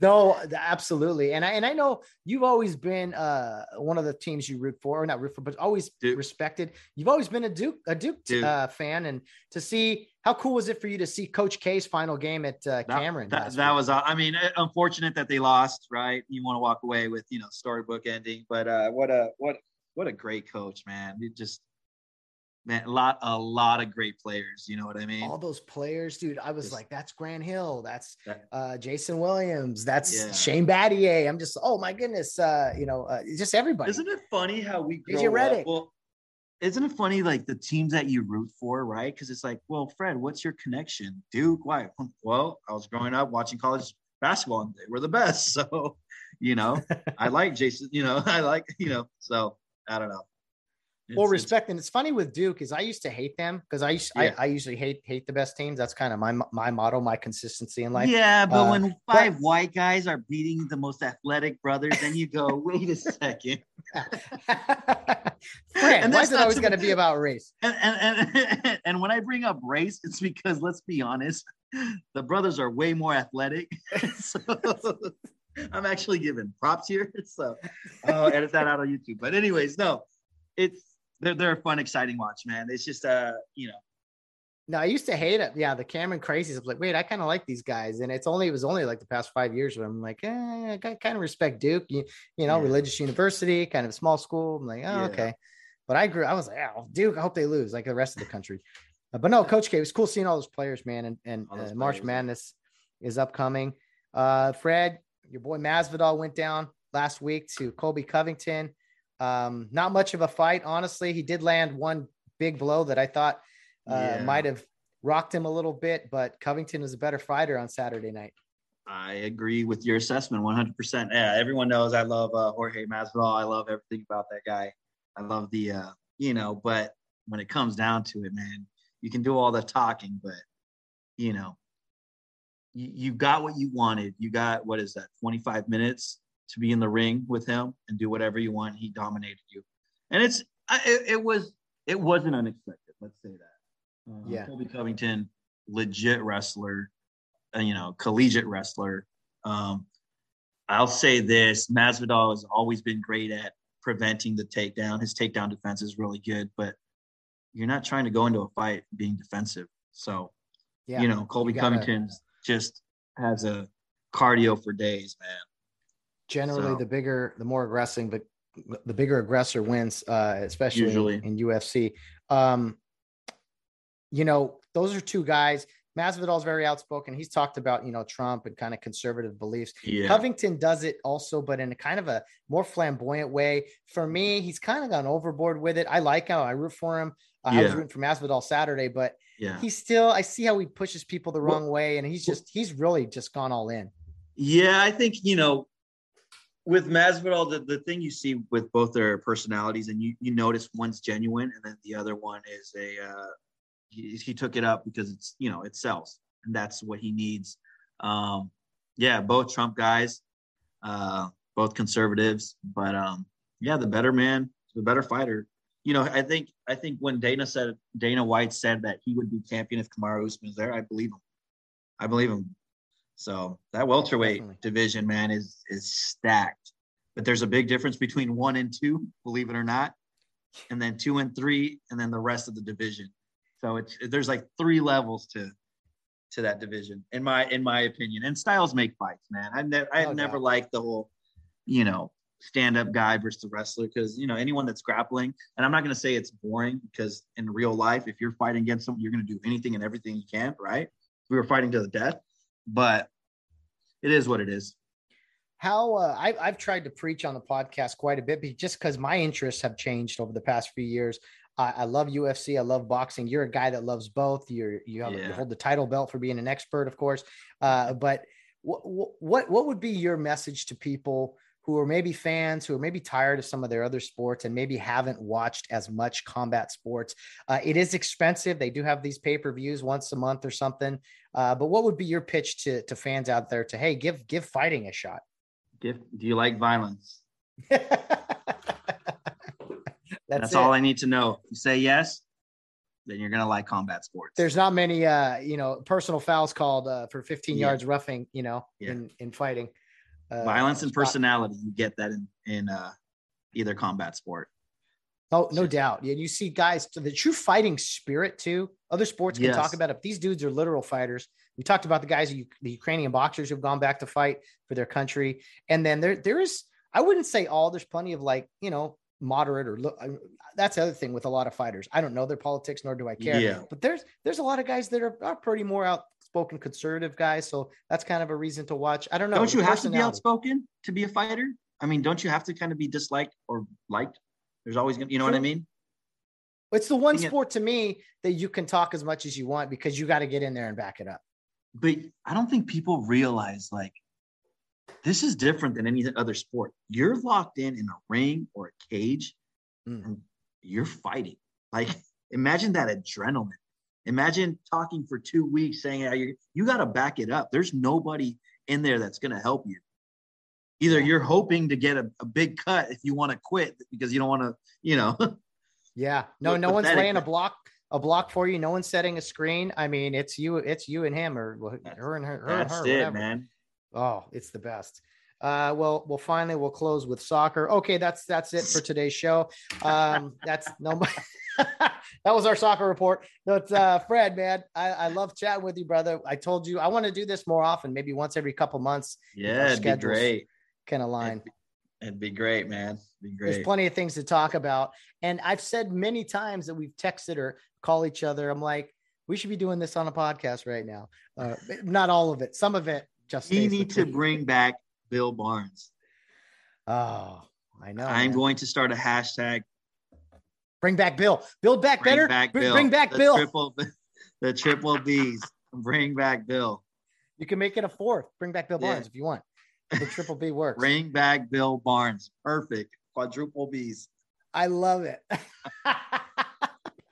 No, absolutely. And I and I know you've always been uh, one of the teams you root for, or not root for, but always Duke. respected. You've always been a Duke a Duke, Duke. Uh, fan, and to see how cool was it for you to see Coach K's final game at uh, Cameron? That, that, that was, I mean, uh, unfortunate that they lost. Right, you want to walk away with you know storybook ending, but uh, what a what what a great coach, man! It just man, a lot, a lot of great players. You know what I mean? All those players, dude. I was just, like, that's Grant Hill, that's uh, Jason Williams, that's yeah. Shane Battier. I'm just, oh my goodness, uh, you know, uh, just everybody. Isn't it funny how we grow up? Well, isn't it funny like the teams that you root for, right? Because it's like, well, Fred, what's your connection? Duke, why? Well, I was growing up watching college basketball and they were the best. So, you know, I like Jason, you know, I like, you know, so I don't know. It's, well, respect, it's, and it's funny with Duke is I used to hate them because I, used, yeah. I, I usually hate hate the best teams. That's kind of my my motto, my consistency in life. Yeah, but uh, when five but, white guys are beating the most athletic brothers, then you go, wait a second. Friend, and why is it always going to be about race? And, and and and when I bring up race, it's because let's be honest, the brothers are way more athletic. so I'm actually giving props here. So I'll edit that out on YouTube. But anyways, no, it's they're they're a fun, exciting watch, man. It's just uh, you know. No, I used to hate it. Yeah, the Cameron crazies. I was like, wait, I kind of like these guys, and it's only it was only like the past five years where I'm like, eh, I kind of respect Duke. You, you know, yeah. religious university, kind of small school. I'm like, oh, yeah. okay. But I grew. I was like, oh, Duke. I hope they lose, like the rest of the country. Uh, but no, Coach K, it was cool seeing all those players, man. And and uh, March Madness is upcoming. Uh, Fred, your boy Masvidal went down last week to Colby Covington. Um, not much of a fight, honestly. He did land one big blow that I thought uh, yeah. might have rocked him a little bit, but Covington is a better fighter on Saturday night. I agree with your assessment 100%. Yeah, everyone knows I love uh, Jorge Masvidal. I love everything about that guy. I love the, uh, you know, but when it comes down to it, man, you can do all the talking, but, you know, you, you got what you wanted. You got, what is that, 25 minutes to be in the ring with him and do whatever you want. He dominated you, and it's it, it was it wasn't unexpected. Let's say that. Uh, yeah, Colby Covington, legit wrestler, uh, you know, collegiate wrestler. Um, I'll say this: Masvidal has always been great at preventing the takedown. His takedown defense is really good, but you're not trying to go into a fight being defensive. So, yeah, you know, Colby gotta, Covington just has a cardio for days, man generally so. the bigger, the more aggressive, but the bigger aggressor wins, uh, especially Usually. in, in UFC. Um, you know, those are two guys. Masvidal is very outspoken. He's talked about, you know, Trump and kind of conservative beliefs. Yeah. Covington does it also, but in a kind of a more flamboyant way. For me, he's kind of gone overboard with it. I like him. I root for him. Uh, yeah. I was rooting for Masvidal Saturday, but yeah. he's still, I see how he pushes people the wrong well, way. And he's just, he's really just gone all in. Yeah. I think, you know, with Masvidal, the, the thing you see with both their personalities, and you, you notice one's genuine, and then the other one is a uh, he, he took it up because it's you know it sells, and that's what he needs. Um, yeah, both Trump guys, uh, both conservatives, but um, yeah, the better man, the better fighter. You know, I think I think when Dana said Dana White said that he would be champion if Kamaru Usman was there, I believe him. I believe him. So that welterweight Definitely. division, man, is is stacked. But there's a big difference between one and two, believe it or not, and then two and three, and then the rest of the division. So it's there's like three levels to to that division, in my in my opinion. And styles make fights, man. I never I oh, never liked the whole, you know, stand up guy versus the wrestler because you know anyone that's grappling, and I'm not gonna say it's boring because in real life, if you're fighting against someone, you're gonna do anything and everything you can, right? we were fighting to the death, but it is what it is. How uh, I, I've tried to preach on the podcast quite a bit, but just because my interests have changed over the past few years. I, I love UFC. I love boxing. You're a guy that loves both. You're you, have, Yeah. you hold the title belt for being an expert, of course. Uh, but what what what would be your message to people who are maybe fans who are maybe tired of some of their other sports and maybe haven't watched as much combat sports? Uh, it is expensive. They do have these pay per views once a month or something. Uh, but what would be your pitch to to fans out there to hey give give fighting a shot? Give, do you like violence? That's, That's, all I need to know. You say yes, then you're gonna like combat sports. there's not many uh you know personal fouls called uh for 15 Yeah. yards roughing you know Yeah. in in fighting uh, violence and personality. You get that in in uh, either combat sport. oh no doubt yeah you see guys the true fighting spirit too other sports can talk about it these dudes are literal fighters we talked about the guys the ukrainian boxers who've gone back to fight for their country and then there there is i wouldn't say all there's plenty of like you know moderate or look that's the other thing with a lot of fighters i don't know their politics nor do i care Yeah. but there's there's a lot of guys that are, are pretty more outspoken conservative guys so that's kind of a reason to watch i don't know don't you have to be outspoken to be a fighter? I mean, don't you have to kind of be disliked or liked? There's always gonna, you know what I mean? it's the one sport to me that you can talk as much as you want because you got to get in there and back it up But I don't think people realize like this is different than any other sport. You're locked in in a ring or a cage, Mm. and you're fighting. Like imagine that adrenaline. Imagine talking for two weeks saying "Yeah, you got to back it up. There's nobody in there that's gonna help you. Either you're hoping to get a, a big cut if you want to quit because you don't want to, you know. Yeah. No, no one's laying a block a block for you. No one's setting a screen. I mean, it's you, it's you and him or her and her, her and that's her, it, whatever. man. Oh, it's the best. Uh, well, well, finally we'll close with soccer. Okay. That's, that's it for today's show. Um, that's no, that was our soccer report. But, uh, Fred, man, I, I love chatting with you, brother. I told you I want to do this more often, maybe once every couple months Yeah, it'd be great. can align. It'd be, it'd be great, man. It'd be There's plenty of things to talk about. And I've said many times that we've texted or call each other. I'm like, we should be doing this on a podcast right now. Uh, not all of it. Some of it just. We need to bring back Bill Barnes. Oh, I know. I'm man. going to start a hashtag. bring back Bill. Build back Bring better. back Bill. Bring back the Bill. Triple, the triple B's. Bring back Bill. You can make it a fourth. Bring back Bill Yeah. Barnes if you want. The triple B works. Bring back Bill Barnes. Perfect. Quadruple B's. I love it.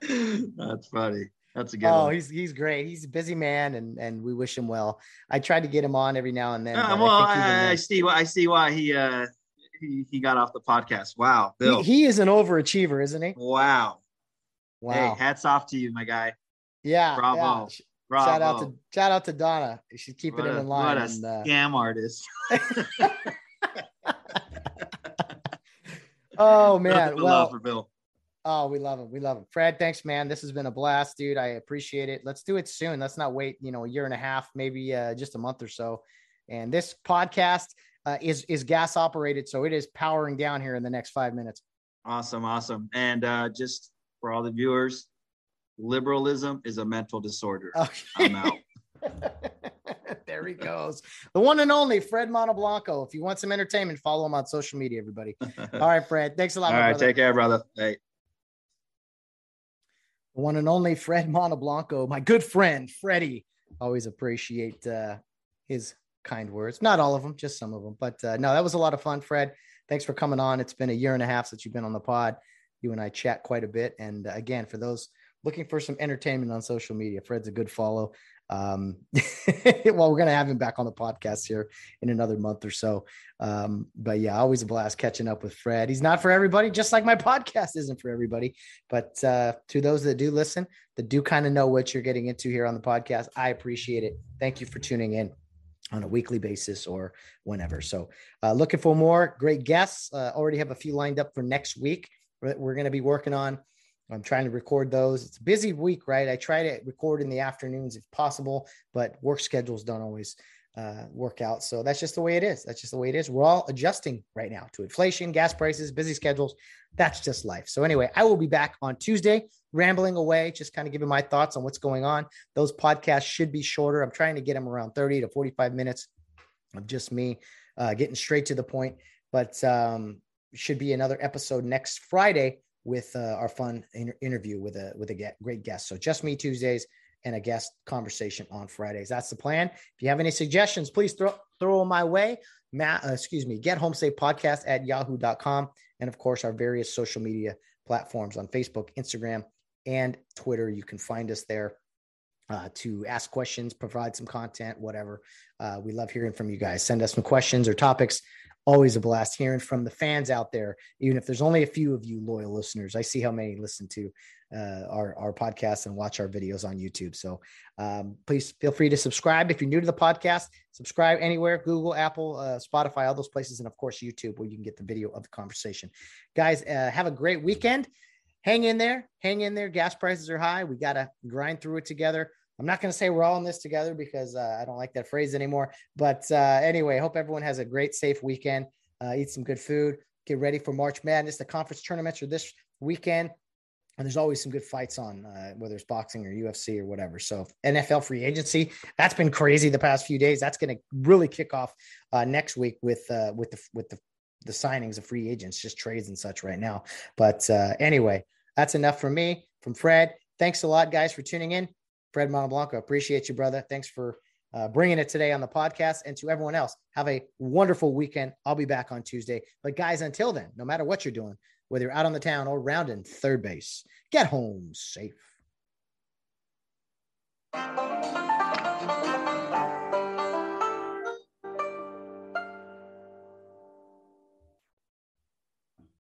That's funny. That's a good oh, one. he's he's great. He's a busy man, and and we wish him well. I tried to get him on every now and then. Uh, well, I I, I see why I see why he uh he, he got off the podcast. Wow, Bill. he, he is an overachiever, isn't he? wow. Wow. Hey, hats off to you, my guy. yeah. bravo. yeah. Bravo. Shout out to shout out to Donna. She's keeping what him in line. What a and, uh, scam artist. oh man, well, for Bill. Oh, we love him. We love him. Fred, thanks, man. This has been a blast, dude. I appreciate it. Let's do it soon. Let's not wait, you know, a year and a half, maybe uh, just a month or so. And this podcast uh, is is gas operated, so it is powering down here in the next five minutes. Awesome, awesome. And uh, just for all the viewers, liberalism is a mental disorder. Oh, I'm out. there he goes. The one and only Fred Monteblanco. If you want some entertainment, follow him on social media, everybody. All right, Fred. Thanks a lot. All right, brother. take care, brother. Hey. One and only Fred Monteblanco, my good friend, Freddie. Always appreciate uh, his kind words. Not all of them, just some of them. But uh, no, that was a lot of fun, Fred. Thanks for coming on. It's been a year and a half since you've been on the pod. You and I chat quite a bit. And uh, again, for those looking for some entertainment on social media, Fred's a good follow. Um, well, we're going to have him back on the podcast here in another month or so. Um, but yeah, always a blast catching up with Fred. He's not for everybody, just like my podcast isn't for everybody. But uh, to those that do listen, that do kind of know what you're getting into here on the podcast, I appreciate it. Thank you for tuning in on a weekly basis or whenever. So, uh, looking for more great guests. Uh, already have a few lined up for next week. We're, we're going to be working on. I'm trying to record those. It's a busy week, right? I try to record in the afternoons if possible, but work schedules don't always uh, work out. So that's just the way it is. That's just the way it is. We're all adjusting right now to inflation, gas prices, busy schedules. That's just life. So anyway, I will be back on Tuesday, rambling away, just kind of giving my thoughts on what's going on. Those podcasts should be shorter. I'm trying to get them around 30 to 45 minutes of just me uh, getting straight to the point. But um, should be another episode next Friday with uh, our fun inter- interview with a with a great guest. So just me Tuesdays and a guest conversation on Fridays. That's the plan. If you have any suggestions, please throw throw them my way. Matt, uh, excuse me, get home safe podcast at yahoo.com. And of course, our various social media platforms on Facebook, Instagram, and Twitter. You can find us there uh, to ask questions, provide some content, whatever. Uh, we love hearing from you guys. Send us some questions or topics always a blast hearing from the fans out there. Even if there's only a few of you loyal listeners, I see how many listen to uh, our our podcast and watch our videos on YouTube. So um, please feel free to subscribe if you're new to the podcast. Subscribe anywhere: Google, Apple, uh, Spotify, all those places, and of course YouTube, where you can get the video of the conversation. Guys, uh, have a great weekend. Hang in there, hang in there. Gas prices are high. We got to grind through it together. I'm not going to say we're all in this together because uh, I don't like that phrase anymore. But uh, anyway, hope everyone has a great, safe weekend. Uh, eat some good food. Get ready for March Madness. The conference tournaments are this weekend. And there's always some good fights on, uh, whether it's boxing or UFC or whatever. So NFL free agency, that's been crazy the past few days. That's going to really kick off uh, next week with uh, with the with the the signings of free agents, just trades and such right now. But anyway, that's enough from me, from Fred. Thanks a lot, guys, for tuning in. Fred Monteblanco. Appreciate you, brother. Thanks for uh, bringing it today on the podcast. And to everyone else, have a wonderful weekend. I'll be back on Tuesday. But guys, until then, no matter what you're doing, whether you're out on the town or rounding third base, get home safe.